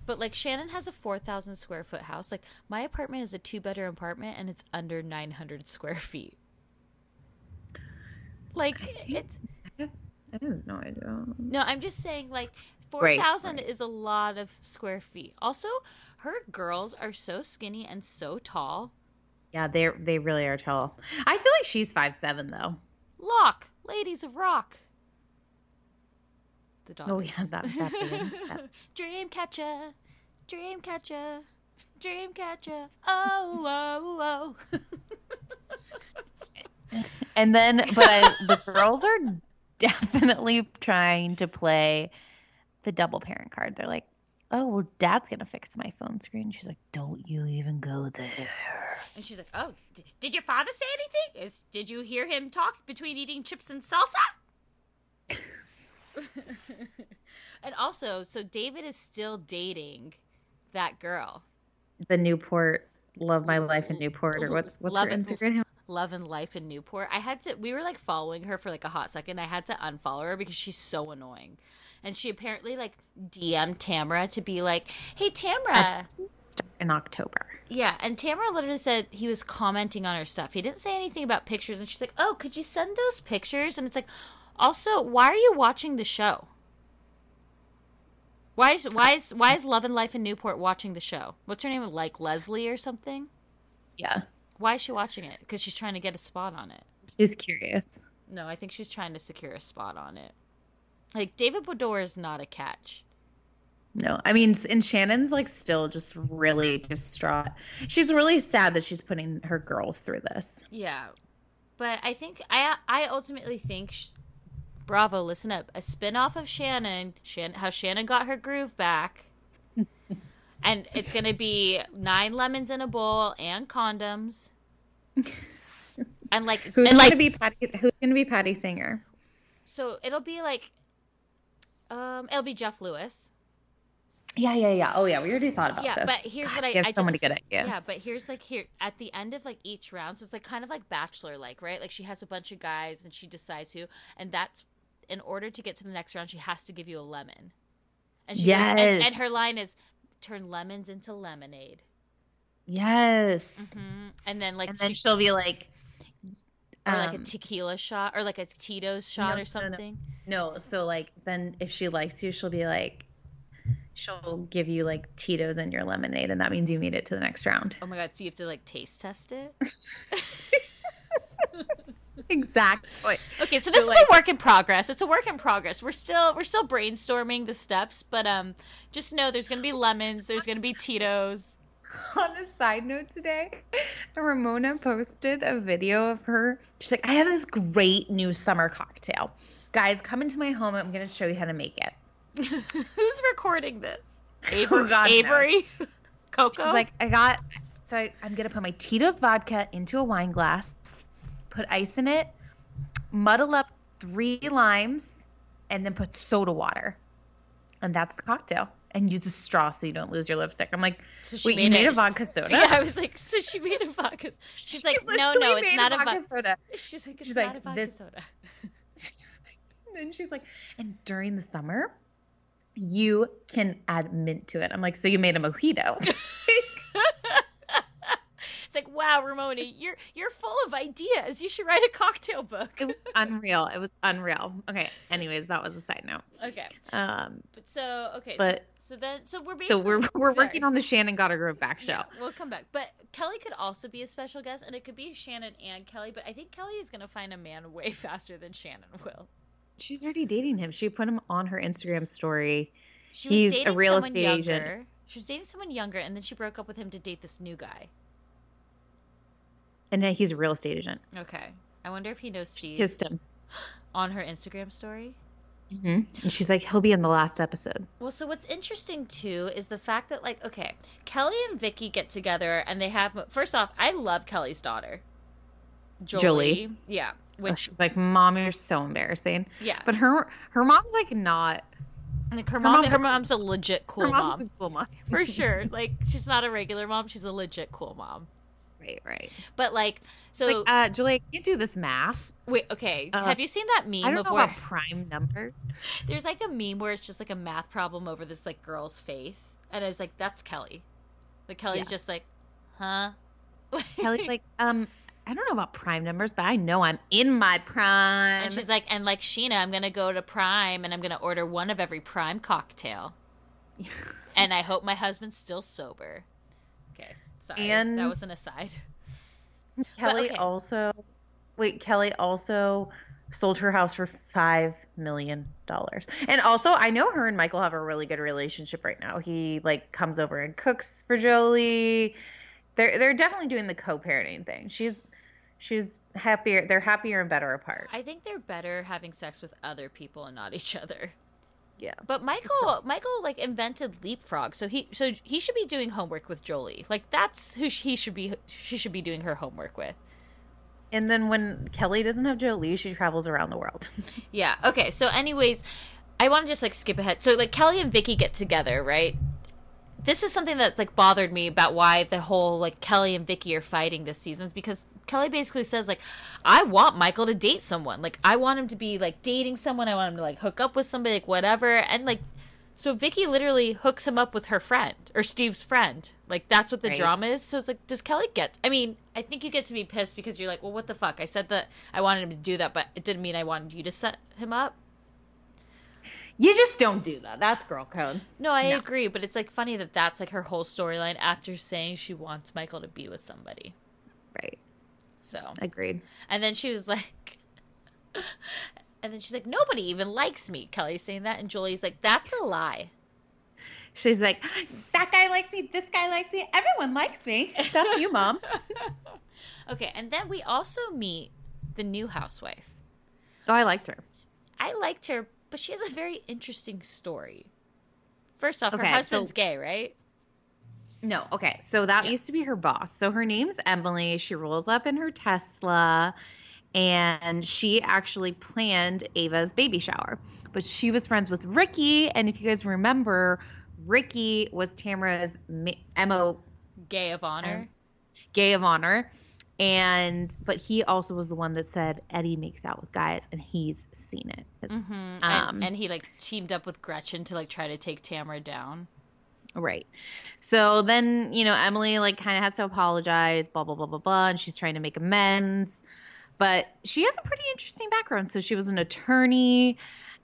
But like Shannon has a four thousand square foot house. Like my apartment is a two bedroom apartment and it's under nine hundred square feet. Like it's I have no idea. No, I'm just saying, like, 4,000 Right, right. is a lot of square feet. Also, her girls are so skinny and so tall. Yeah, they they really are tall. I feel like she's five seven though. Lock, ladies of rock. The dog. Oh yeah, that that dream catcher, dream catcher, dream catcher. Oh, oh, oh. And then, but I, the girls are definitely trying to play the double parent card. They're like, "Oh, well, Dad's gonna fix my phone screen." She's like, "Don't you even go there." and she's like, "Oh, d- did your father say anything? Is did you hear him talk between eating chips and salsa?" and also, so David is still dating that girl. The Newport, love my life in Newport, or what's what's Love her and- Instagram? Love and Life in Newport. I had to we were like following her for like a hot second. I had to unfollow her because she's so annoying. And she apparently like DM'd Tamra to be like, Hey Tamra In October. Yeah, and Tamra literally said he was commenting on her stuff. He didn't say anything about pictures and she's like, Oh, could you send those pictures? And it's like also, why are you watching the show? Why is why is why is Love and Life in Newport watching the show? What's her name? Like Leslie or something? Yeah, Why is she watching it? Because she's trying to get a spot on it. she's curious. No, I think she's trying to secure a spot on it. Like David Beador is not a catch. No, I mean, and Shannon's like still just really distraught. She's really sad that she's putting her girls through this. Yeah, but I think I I ultimately think sh- Bravo. Listen up, a spin-off of Shannon. Shan- how Shannon got her groove back, and it's gonna be nine lemons in a bowl and condoms, and like Who's and gonna be Patty? Who's gonna be Patti Stanger? so it'll be like um it'll be Jeff Lewis. Yeah, yeah, yeah. Oh, yeah. We already thought about Yeah, this. but here's God, what I you have I so just- many good ideas. Yeah, but here's like here at the end of like each round, so it's like kind of like Bachelor like, right? Like she has a bunch of guys and she decides who, and that's in order to get to the next round, she has to give you a lemon. And she goes- and, Yes. and her line is turn lemons into lemonade. yes. hmm And then like And then she, she'll be like, or like a um, tequila shot or like a Tito's shot no, or no, no. something. no. So like, then if she likes you, she'll be like, she'll give you like Tito's in your lemonade, and that means you made it to the next round. Oh my god, so you have to like taste test it? Exactly. Okay, so this is a work in progress. It's a work in progress. We're still we're still brainstorming the steps, but um just know there's gonna be lemons, there's gonna be Tito's. On a side note today, Ramona posted a video of her. She's like, I have this great new summer cocktail. Guys, come into my home. I'm going to show you how to make it. Who's recording this? Oh, Avery. No. Avery? Coco? She's like, I got, so I, I'm going to put my Tito's vodka into a wine glass, put ice in it, muddle up three limes, and then put soda water. And that's the cocktail. And use a straw so you don't lose your lipstick. I'm like, So she wait, you made made it- a vodka soda? yeah, I was like, so she made a vodka. She's like, no, no, it's not a vodka vodka soda. She's like, it's She's not like, a vodka this- soda. And then she's like, and during the summer, you can add mint to it. I'm like, so you made a mojito. It's like, wow, Ramona, you're you're full of ideas. You should write a cocktail book. it was unreal. It was unreal. Okay. Anyways, that was a side note. okay, Um, but so okay, But- so, so then so we're so we're we're sorry. working on the Shannon Gotta Groove back show. Yeah, we'll come back. But Kelly could also be a special guest, and it could be Shannon and Kelly. But I think Kelly is going to find a man way faster than Shannon will. She's already dating him. She put him on her Instagram story. She He's a real estate agent. younger. She was dating someone younger, and then she broke up with him to date this new guy. And he's a real estate agent. Okay, I wonder if he knows Steve Kissed him. on her Instagram story. Mm-hmm. And she's like, he'll be in the last episode. Well, so what's interesting too is the fact that like okay, Kelly and Vicki get together and they have first off, I love Kelly's daughter. Jolie. Jolie. Yeah. Oh, Which she's like, mom, you're so embarrassing. Yeah. But her her mom's like not. like her mom mom's her mom's a legit cool her mom's mom. a cool mom. For sure. Like she's not a regular mom, she's a legit cool mom. Right, right. But like so Like, uh, Jolie, I can't do this math. wait, okay. uh, have you seen that meme? I meme don't of know where about prime numbers. there's like a meme where it's just like a math problem over this like girl's face and I was like, that's Kelly. Like Kelly's Yeah. just like, huh? Kelly's like, um, I don't know about prime numbers, but I know I'm in my prime. And she's like, and like Sheena, I'm gonna go to Prime and I'm gonna order one of every Prime cocktail. and I hope my husband's still sober. Okay, sorry, And- that was an aside. Kelly okay. also, wait, Kelly also sold her house for five million dollars. And also, I know her and Michael have a really good relationship right now. He like comes over and cooks for Jolie. They're they're definitely doing the co-parenting thing. She's she's happier. They're happier and better apart. I think they're better having sex with other people and not each other. Yeah. But Michael, Michael like invented leapfrog, so he so he should be doing homework with Jolie. Like that's who he should be. She should be doing her homework with. And then when Kelly doesn't have Jolie, she travels around the world. Yeah. Okay. So, anyways, I want to just like skip ahead. So, like Kelly and Vicki get together, right? This is something that's like bothered me about why the whole like Kelly and Vicki are fighting this season is because Kelly basically says like, I want Michael to date someone. Like, I want him to be like dating someone. I want him to like hook up with somebody, like whatever. And like, so Vicki literally hooks him up with her friend or Steve's friend. Like that's what the Right. drama is. So it's like, does Kelly get? I mean, I think you get to be pissed because you're like, well, what the fuck? I said that I wanted him to do that, but it didn't mean I wanted you to set him up. you just don't do that. That's girl code. No, I No. agree, but it's like funny that that's like her whole storyline after saying she wants Michael to be with somebody. Right. So, Agreed. and then she was like, and then she's like, nobody even likes me. Kelly's saying that, and Jolie's like, that's a lie. She's like, that guy likes me. This guy likes me. Everyone likes me. That's you, mom. Okay, and then we also meet the new housewife. Oh, I liked her. I liked her, but she has a very interesting story. First off, her husband's so- gay, right? No, okay. So that Yeah. used to be her boss. So her name's Emily. She rolls up in her Tesla and she actually planned Ava's baby shower. But she was friends with Ricky. And if you guys remember, Ricky was Tamra's ma- MO Gay of honor. gay of honor. And but he also was the one that said Eddie makes out with guys and he's seen it. hmm and, um, and he like teamed up with Gretchen to like try to take Tamra down. Right. So then, you know, Emily like kind of has to apologize, blah blah blah blah blah, and she's trying to make amends. But she has a pretty interesting background. So she was an attorney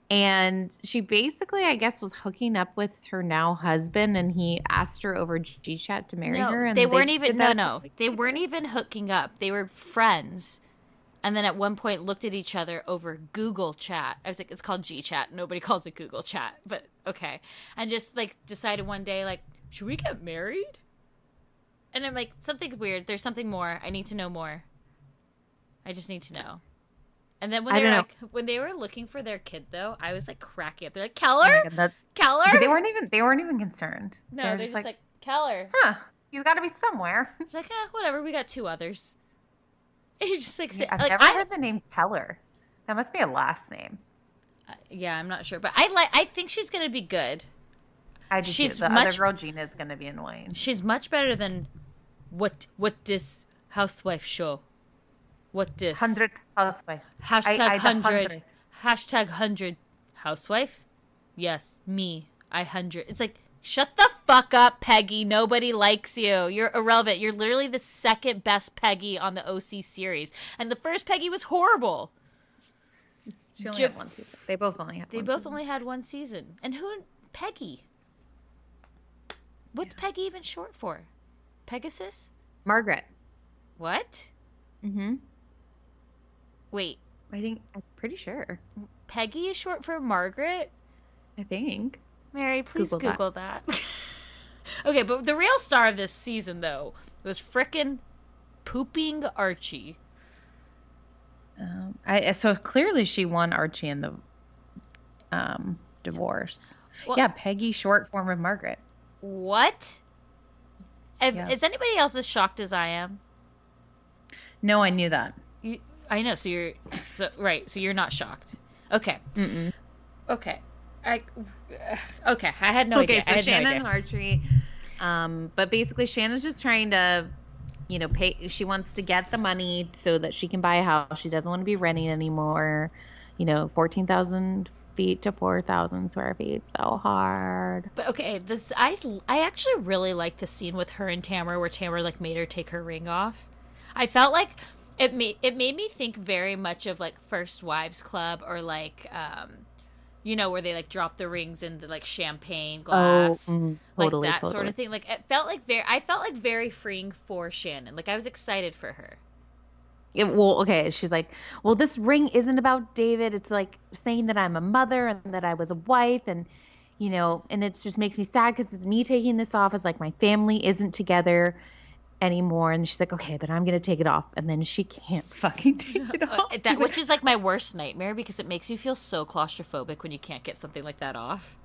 and she basically, I guess, was hooking up with her now husband and he asked her over G chat to marry no, her. And they weren't even no no like, they weren't even hooking up. They were friends. And then at one point looked at each other over Google Chat. I was like, it's called G Chat. Nobody calls it Google Chat, but okay. And just like decided one day, like, should we get married? And I'm like, something's weird. There's something more. I need to know more. I just need to know. And then when they were don't like, when they were looking for their kid, though, I was like cracking up. They're like, Oh Keller, God, Keller. they weren't even they weren't even concerned. no, they they're were just just like, like, Keller. huh, he's got to be somewhere. She's like, eh, whatever. We got two others. And he's just like, sit- I've like never I, heard the name Keller. That must be a last name. Uh, yeah, I'm not sure, but I like. I think she's gonna be good. I just She's the much- other girl Gina is gonna be annoying. She's much better than what what this housewife show. What this Hundred housewife. hashtag I- I- the hundred hundred. hashtag hundred housewife. Yes, me. I hundred. It's like shut the fuck up, Peggy. Nobody likes you. You're irrelevant. You're literally the second best Peggy on the OC series, and the first Peggy was horrible. She only Jim- had one season. They both only had. They one both season. only had one season. And who? Peggy. What's Peggy even short for? Pegasus? Margaret. What? Mm-hmm. Wait, I think I'm pretty sure. Peggy is short for Margaret? I think. Mary, please Google Google, that. that. okay, but the real star of this season, though, was frickin' Pooping Archie. Um, I so clearly she won Archie in the um, divorce. Well- yeah, Peggy, short form of Margaret. What? If, Yeah. Is anybody else as shocked as I am? No, I knew that. You, I know. So you're so, right. So you're not shocked. Okay. Mm-mm. Okay. I. Okay. I had no okay, idea. I so Shannon no and. Archery. Um, but basically, Shannon's just trying to, you know, pay. She wants to get the money so that she can buy a house. She doesn't want to be renting anymore. You know, fourteen thousand feet to four thousand square feet. So hard. But okay, this I I actually really like the scene with her and Tamra where Tamra like made her take her ring off. I felt like it made it made me think very much of like First Wives Club or like um you know where they like drop the rings in the like champagne glass mm, like totally, that sort of thing like it felt like very I felt like very freeing for Shannon like I was excited for her It, well, okay. She's like, well, this ring isn't about David. It's like saying that I'm a mother and that I was a wife, and you know, and it just makes me sad because it's me taking this off. It's like my family isn't together anymore. And she's like, okay, then I'm gonna take it off, and then she can't fucking take it off. Uh, that, which is like my worst nightmare because it makes you feel so claustrophobic when you can't get something like that off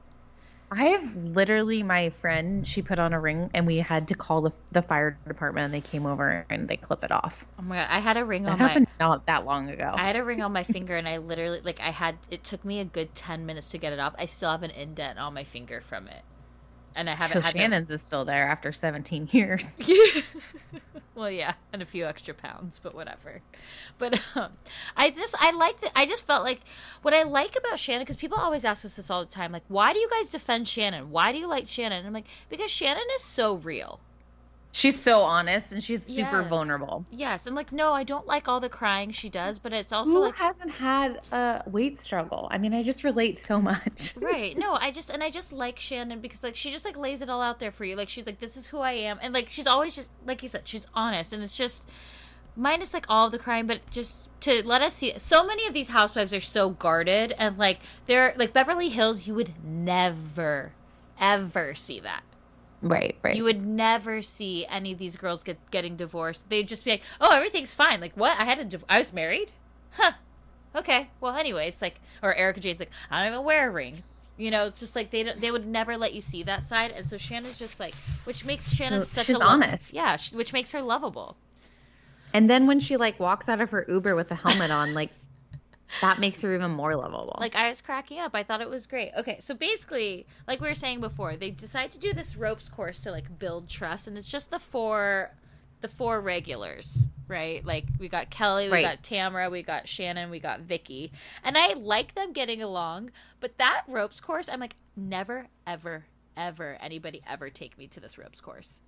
I have literally my friend. She put on a ring, and we had to call the the fire department, and they came over and they clip it off. oh my god I had a ring That on my happened not that long ago. I had a ring on my finger and I literally like I had it took me a good 10 minutes to get it off. I still have an indent on my finger from it. And I haven't so had Shannon's is still there after 17 years. Well, yeah, and a few extra pounds, but whatever. But um, I just I like that I just felt like what I like about Shannon cuz people always ask us this all the time like why do you guys defend Shannon? Why do you like Shannon? And I'm like because Shannon is so real. She's so honest and she's super Yes. vulnerable. Yes, I'm like no, I don't like all the crying she does, but it's also Who like hasn't had a weight struggle? I mean, I just relate so much. right no i just and i just like shannon because like she just like lays it all out there for you like she's like this is who i am and like she's always just like you said she's honest and it's just minus like all the crime but just to let us see so many of these housewives are so guarded and like they're like beverly hills you would never ever see that Right, right. you would never see any of these girls get getting divorced. They'd just be like oh everything's fine. Like what? I had a div- i was married? Huh. Okay. Well anyways like or erika jayne's like i don't even wear a ring. You know it's just like they don't, they would never let you see that side. And so shannon's just like which makes shannon such she's a honest. yeah sh- which makes her lovable. And then when she like walks out of her Uber with the helmet on, like that makes her even more lovable. like i was cracking up i thought it was great okay so basically like we were saying before they decide to do this ropes course to like build trust and it's just the four the four regulars right like we got kelly we Right. got tamra we got shannon we got vicki and i like them getting along but that ropes course i'm like never ever ever anybody ever take me to this ropes course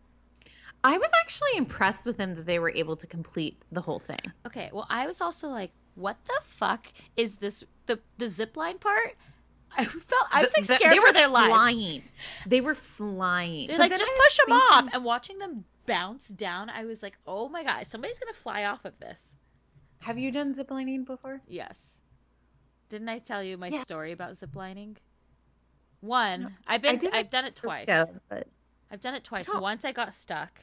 I was actually impressed with them that they were able to complete the whole thing. okay well i was also like what the fuck is this the the zip line part i felt i was The- like the- scared they for were their lives They were flying. They were flying. They're But like, just I push them thinking- off. And watching them bounce down, I was like, oh my God, somebody's going to fly off of this. Have you done ziplining before? Yes. Didn't I tell you my Yeah. story about ziplining? One, I've been, I've done it twice. but I've done it twice. Oh. Once I got stuck,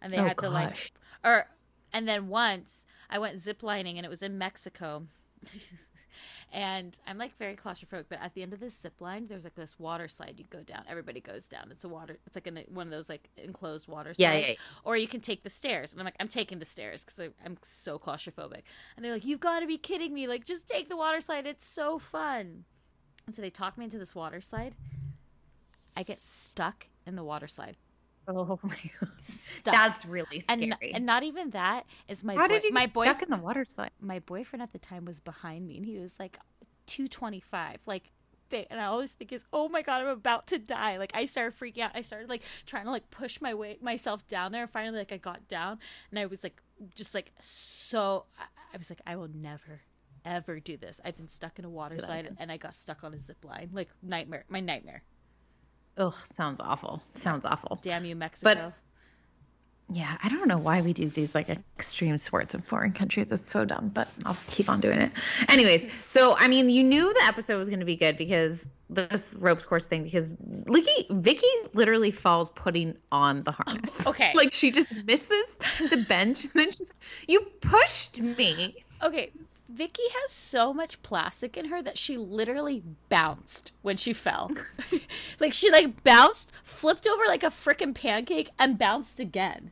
and they Oh, had to like, or, and then once I went ziplining, and it was in Mexico. and I'm like very claustrophobic, but at the end of this zip line, there's like this water slide you go down. Everybody goes down. It's a water. It's like an, one of those like enclosed water slides. Yeah, yeah, yeah. Or you can take the stairs, and I'm like, I'm taking the stairs because I'm so claustrophobic. And they're like, you've got to be kidding me! Like, just take the water slide. It's so fun. And so they talk me into this water slide. I get stuck in the water slide. Oh my god, Stuck. that's really scary. and not even that is my How boy- did you my get boy stuck in the water slide? my boyfriend at the time was behind me and he was like 225 like and I always think is oh my god I'm about to die. Like I started freaking out. I started like trying to like push my way myself down there. And finally like I got down and I was like just like so I, I was like I will never ever do this. I've been stuck in a water slide and I got stuck on a zip line. Like nightmare my nightmare Oh, sounds awful. Sounds awful. damn you Mexico But Yeah, I don't know why we do these like extreme sports in foreign countries. It's so dumb, but I'll keep on doing it. Anyways, so I mean, you knew the episode was going to be good because this ropes course thing because Vicki Vicki literally falls putting on the harness. Okay. like she just misses the bench and then she's you pushed me. Okay, Vicki has so much plastic in her that she literally bounced when she fell. like she like bounced, flipped over like a freaking pancake, and bounced again.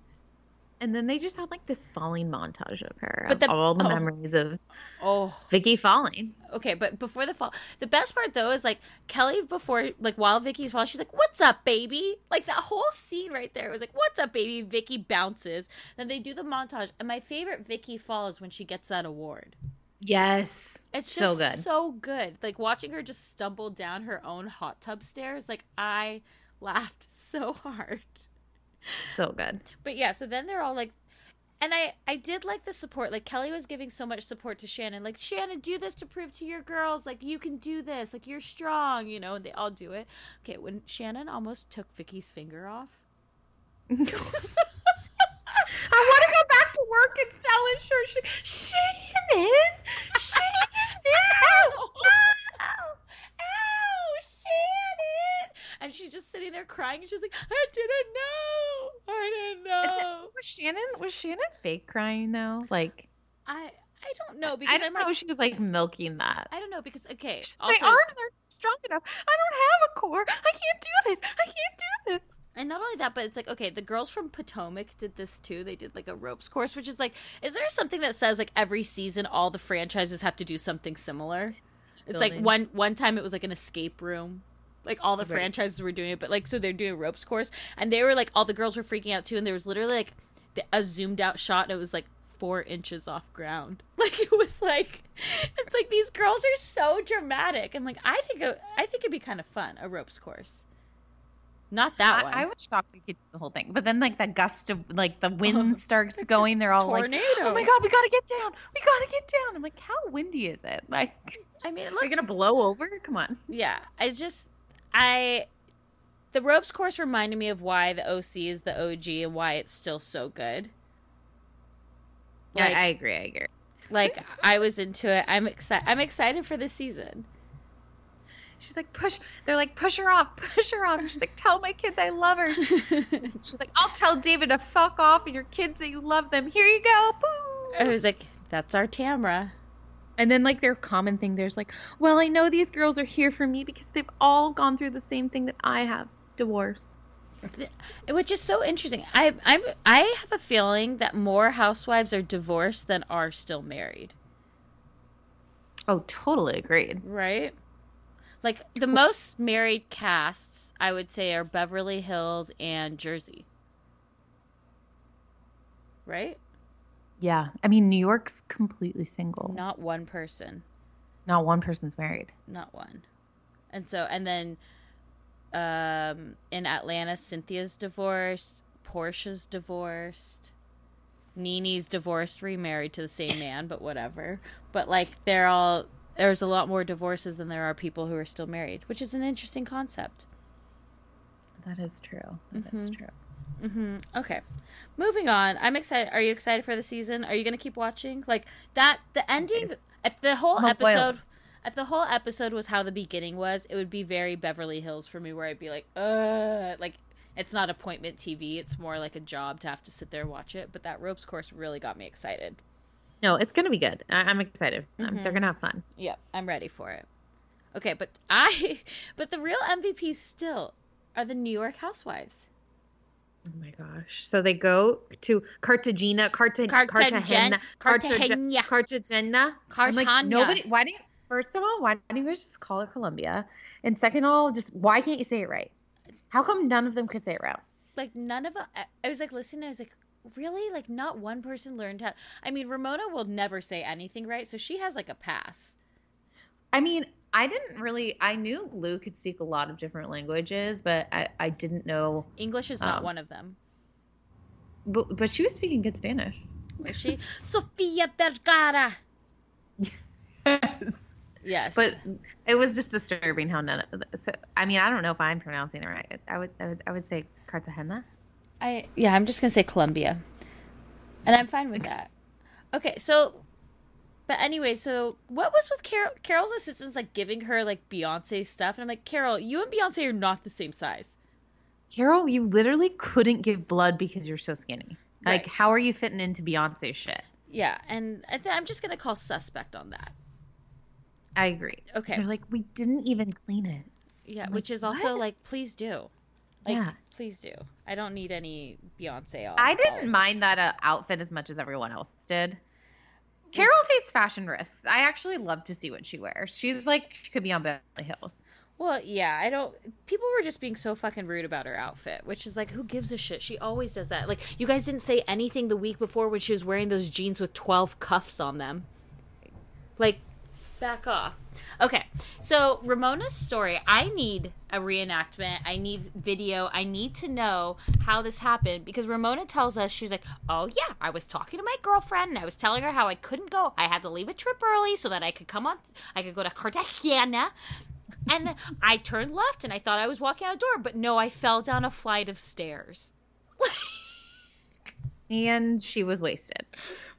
And then they just had like this falling montage of her. But the- all the oh. memories of Oh, Vicki falling. okay. But before the fall, the best part though is like Kelly before, like while Vicki's falling, she's like, "What's up, baby?" Like that whole scene right there was like, "What's up, baby?" Vicki bounces. Then they do the montage, and my favorite Vicki fall is when she gets that award. Yes. It's So good. so good. Like watching her just stumble down her own hot tub stairs. Like I laughed so hard. So good. But yeah, so then they're all like and I I did like the support. Like Kelly was giving so much support to Shannon. Like Shannon, do this to prove to your girls like you can do this. Like you're strong, you know, and they all do it. Okay, when Shannon almost took Vicki's finger off. I want to go back to work and sell insurance. Shannon! Shannon! Ow! Ow! Shannon! And she's just sitting there crying and she's like, I didn't know. I didn't know. Was Shannon was Shannon fake crying though? Like I I don't know because I don't am know. like she was like milking that. I don't know because okay, My arms aren't strong enough. I don't have a core. I can't do this. I can't do this. And not only that, but it's like okay, the girls from Potomac did this too. They did like a ropes course, which is like, is there something that says like every season all the franchises have to do something similar? It's like one one time it was like an escape room. Like all the Right. franchises were doing it, but like so they're doing a ropes course, and they were like all the girls were freaking out too, and there was literally like a zoomed out shot, and it was like four inches off ground. Like it was like it's like these girls are so dramatic. I'm like I think it, I think it'd be kind of fun a ropes course. Not that one. I, I was shocked we could do the whole thing, but then like the gust of like the wind starts going. They're all like, tornado. "Oh my god, we gotta get down! We gotta get down!" I'm like, "How windy is it? Like, I mean, it are looks you gonna blow over? Come on!" yeah i just i the ropes course reminded me of why the oc is the og and why it's still so good Yeah, like, I agree. I agree. like i was into it i'm excited i'm excited for this season She's like, push. They're like, push her off, push her off. She's like, tell my kids I love her. She's like, I'll tell David to fuck off and your kids that you love them. Here you go. Boo. i was like that's our tamra And then like their common thing, there's like, well, I know these girls are here for me because they've all gone through the same thing that I have, divorce. which is so interesting i i'm i have a feeling that more housewives are divorced than are still married Oh, totally agreed. right like the most married casts i would say are beverly hills and jersey. Right? Yeah, I mean, New York's completely single. not one person. Not one person's married. not one. And so and then um in atlanta cynthia's divorced porsha's divorced NeNe's divorced remarried to the same man but whatever. But like they're all there's a lot more divorces than there are people who are still married which is an interesting concept That is true. That is true. hmm Okay, moving on. I'm excited. Are you excited for the season? Are you gonna keep watching? Like that, the ending. If the whole I'm episode, if the whole episode was how the beginning was, it would be very Beverly Hills for me, where I'd be like, uh, like it's not appointment TV. It's more like a job to have to sit there and watch it. But that ropes course really got me excited. No, it's gonna be good. I- I'm excited. Um, they're gonna have fun. Yep, I'm ready for it. Okay, but I, but the real MVPs still are the New York Housewives. Oh my gosh! So they go to Cartagena, Carta, Cartagen- Cartagena, Cartagena. Cartagena. I'm like, Cartagena. nobody. Why do you? First of all, why don't you guys just call it Colombia? And second of all, just why can't you say it right? How come none of them could say it right? like none of them i was like listening i was like really like not one person learned how i mean ramona will never say anything right so she has like a pass I mean, I didn't really. I knew Lou could speak a lot of different languages, but I, I didn't know. english is not Um, one of them But, but she was speaking good Spanish. was she sofia vergara Yes. yes But it was just disturbing how none of. So, I mean, I don't know if I'm pronouncing it right. I would. I would, I would say Cartagena. I yeah i'm just gonna say colombia and i'm fine with that okay so but anyway so what was with carol carol's assistants like giving her like beyonce stuff and i'm like carol you and beyonce are not the same size Carol, you literally couldn't give blood because you're so skinny. Like, how are you fitting into Beyonce shit? Yeah, and I th- I'm just gonna call suspect on that. I agree. Okay. They're like, we didn't even clean it. Yeah, I'm which like, is also "What?" like, please do. Like, Yeah. Please do. I don't need any Beyonce. All, I didn't mind that uh, outfit as much as everyone else did. Carol takes fashion risks. I actually love to see what she wears. She's like she could be on Beverly Hills. Well, yeah, I don't. People were just being so fucking rude about her outfit, which is like, who gives a shit? She always does that. Like, you guys didn't say anything the week before when she was wearing those jeans with 12 cuffs on them. Like, back off. Okay, so Ramona's story. I need a reenactment. I need video. I need to know how this happened because Ramona tells us she's like, "Oh yeah, I was talking to my girlfriend and I was telling her how I couldn't go. I had to leave a trip early so that I could come on. I could go to Cartagena." And I turned left and I thought I was walking out a door, but no, I fell down a flight of stairs. And she was wasted.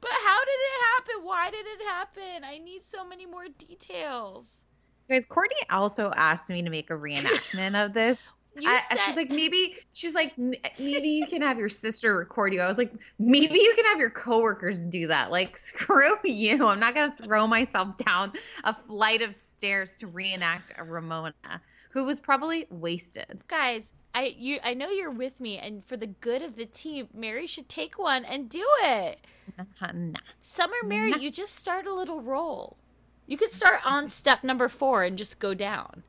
But how did it happen? Why did it happen? I need so many more details. Guys, Courtney also asked me to make a reenactment of this. I, said- she's like, maybe she's like, maybe you can have your sister record you. I was like, maybe you can have your coworkers do that. Like, screw you. I'm not gonna throw myself down a flight of stairs to reenact a Ramona who was probably wasted. guys, I you I know you're with me, and for the good of the team, Mary should take one and do it. Nah. Summer Mary, you just start a little roll. You could start on step number four and just go down.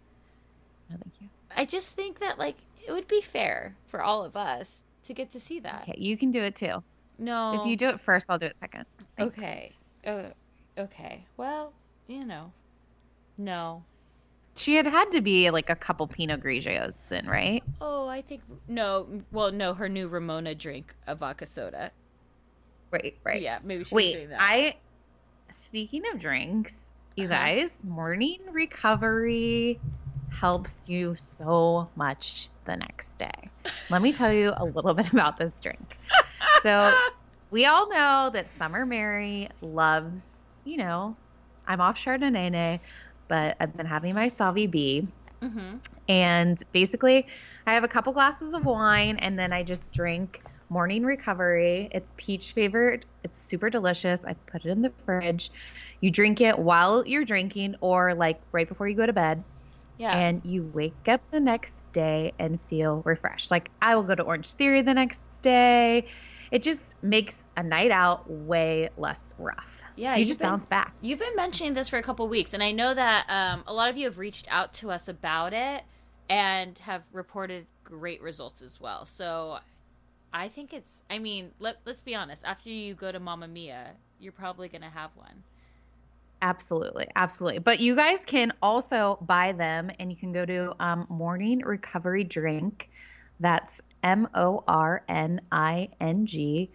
No, thank you. I just think that like it would be fair for all of us to get to see that. Okay, you can do it too. No, If you do it first, I'll do it second. Thanks. okay, oh, okay. Well, you know, no. She had had to be like a couple Pinot Grigios in, right? Oh, I think no. Well, no, her new Ramona drink, a vodka soda. Right, right. Yeah, maybe she Wait, doing that. I. Speaking of drinks, you Uh-huh. guys, morning recovery helps you so much the next day. Let me tell you a little bit about this drink. So, we all know that Summer Mary loves, you know, I'm off Chardonnay, but I've been having my Sauvy B. Mm-hmm. And basically, I have a couple glasses of wine and then I just drink morning recovery. It's peach flavored. It's super delicious. I put it in the fridge. You drink it while you're drinking or like right before you go to bed. Yeah. And you wake up the next day and feel refreshed. Like I will go to Orange Theory the next day. It just makes a night out way less rough. Yeah, You just been- bounce back. You've been mentioning this for a couple weeks, and I know that um, a lot of you have reached out to us about it and have reported great results as well. So I think it's, I mean, let, let's be honest, after you go to Mamma Mia, you're probably going to have one. Absolutely, absolutely. But you guys can also buy them, and you can go to um, Morning Recovery Drink. That's M O R N I N G.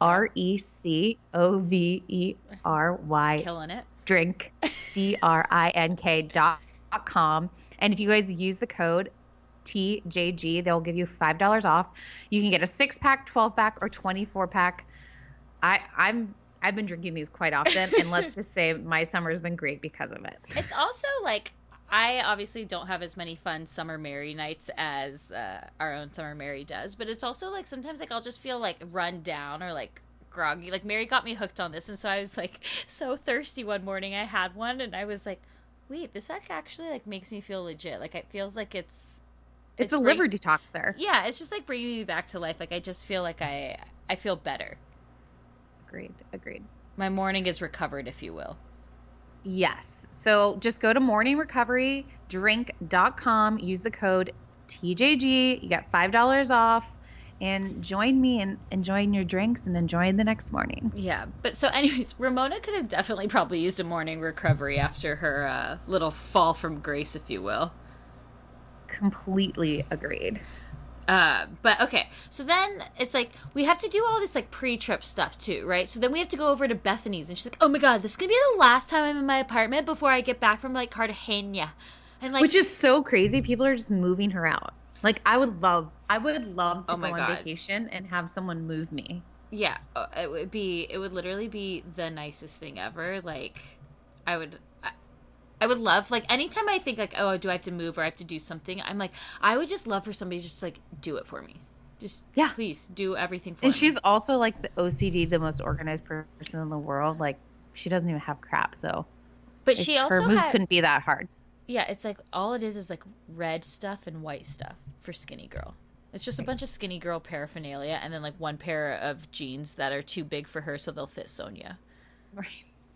R E C O V E R Y Killing it. drink D R I N K dot com. And if you guys use the code TJG, they'll give you five dollars off. You can get a six pack, twelve pack, or twenty four pack. I I'm I've been drinking these quite often, and let's just say my summer's been great because of it. It's also like I obviously don't have as many fun summer Mary nights as uh, our own summer Mary does, but it's also like sometimes like I'll just feel like run down or like groggy. Like Mary got me hooked on this, and so I was like so thirsty one morning. I had one, and I was like, "Wait, this actually like makes me feel legit. Like it feels like it's It's, a bring- liver detoxer. Yeah, it's just like bringing me back to life. Like I just feel like I I feel better. Agreed. Agreed. My morning is recovered, if you will. Yes. So just go to morningrecoverydrink.com, use the code TJG. You get $5 off and join me in enjoying your drinks and enjoying the next morning. Yeah, but so anyways, Ramona could have definitely probably used a morning recovery after her uh, little fall from grace, if you will. Completely agreed. Uh, but okay, so then it's like we have to do all this like pre-trip stuff too, right? So then we have to go over to Bethenny's, and she's like, "Oh my god, this is gonna be the last time I'm in my apartment before I get back from like Cartagena," and like, Which is so crazy. People are just moving her out. Like I would love I would love to Oh go on vacation and have someone move me. yeah, uh, it would be, it would literally be the nicest thing ever. Like, I would. I, would love like anytime I think like oh do I have to move or I have to do something I'm like I would just love for somebody to just like do it for me Just Yeah. please do everything for And me. And she's also like the OCD, the most organized person in the world. Like she doesn't even have crap, so but like, she also her moves had, couldn't be that hard. Yeah, it's like all it is is like red stuff and white stuff for skinny girl. It's just a bunch of skinny girl paraphernalia and then like one pair of jeans that are too big for her so they'll fit Sonja. Right.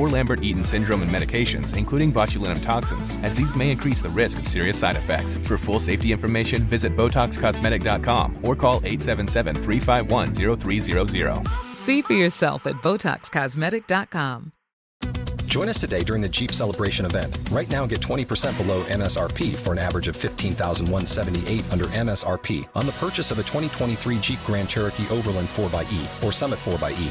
or Lambert-Eaton syndrome and medications, including botulinum toxins, as these may increase the risk of serious side effects. For full safety information, visit BotoxCosmetic.com or call 877-351-0300. See for yourself at BotoxCosmetic.com. Join us today during the Jeep Celebration event. Right now, get 20% below MSRP for an average of 15178 under MSRP on the purchase of a 2023 Jeep Grand Cherokee Overland 4xE or Summit 4xE.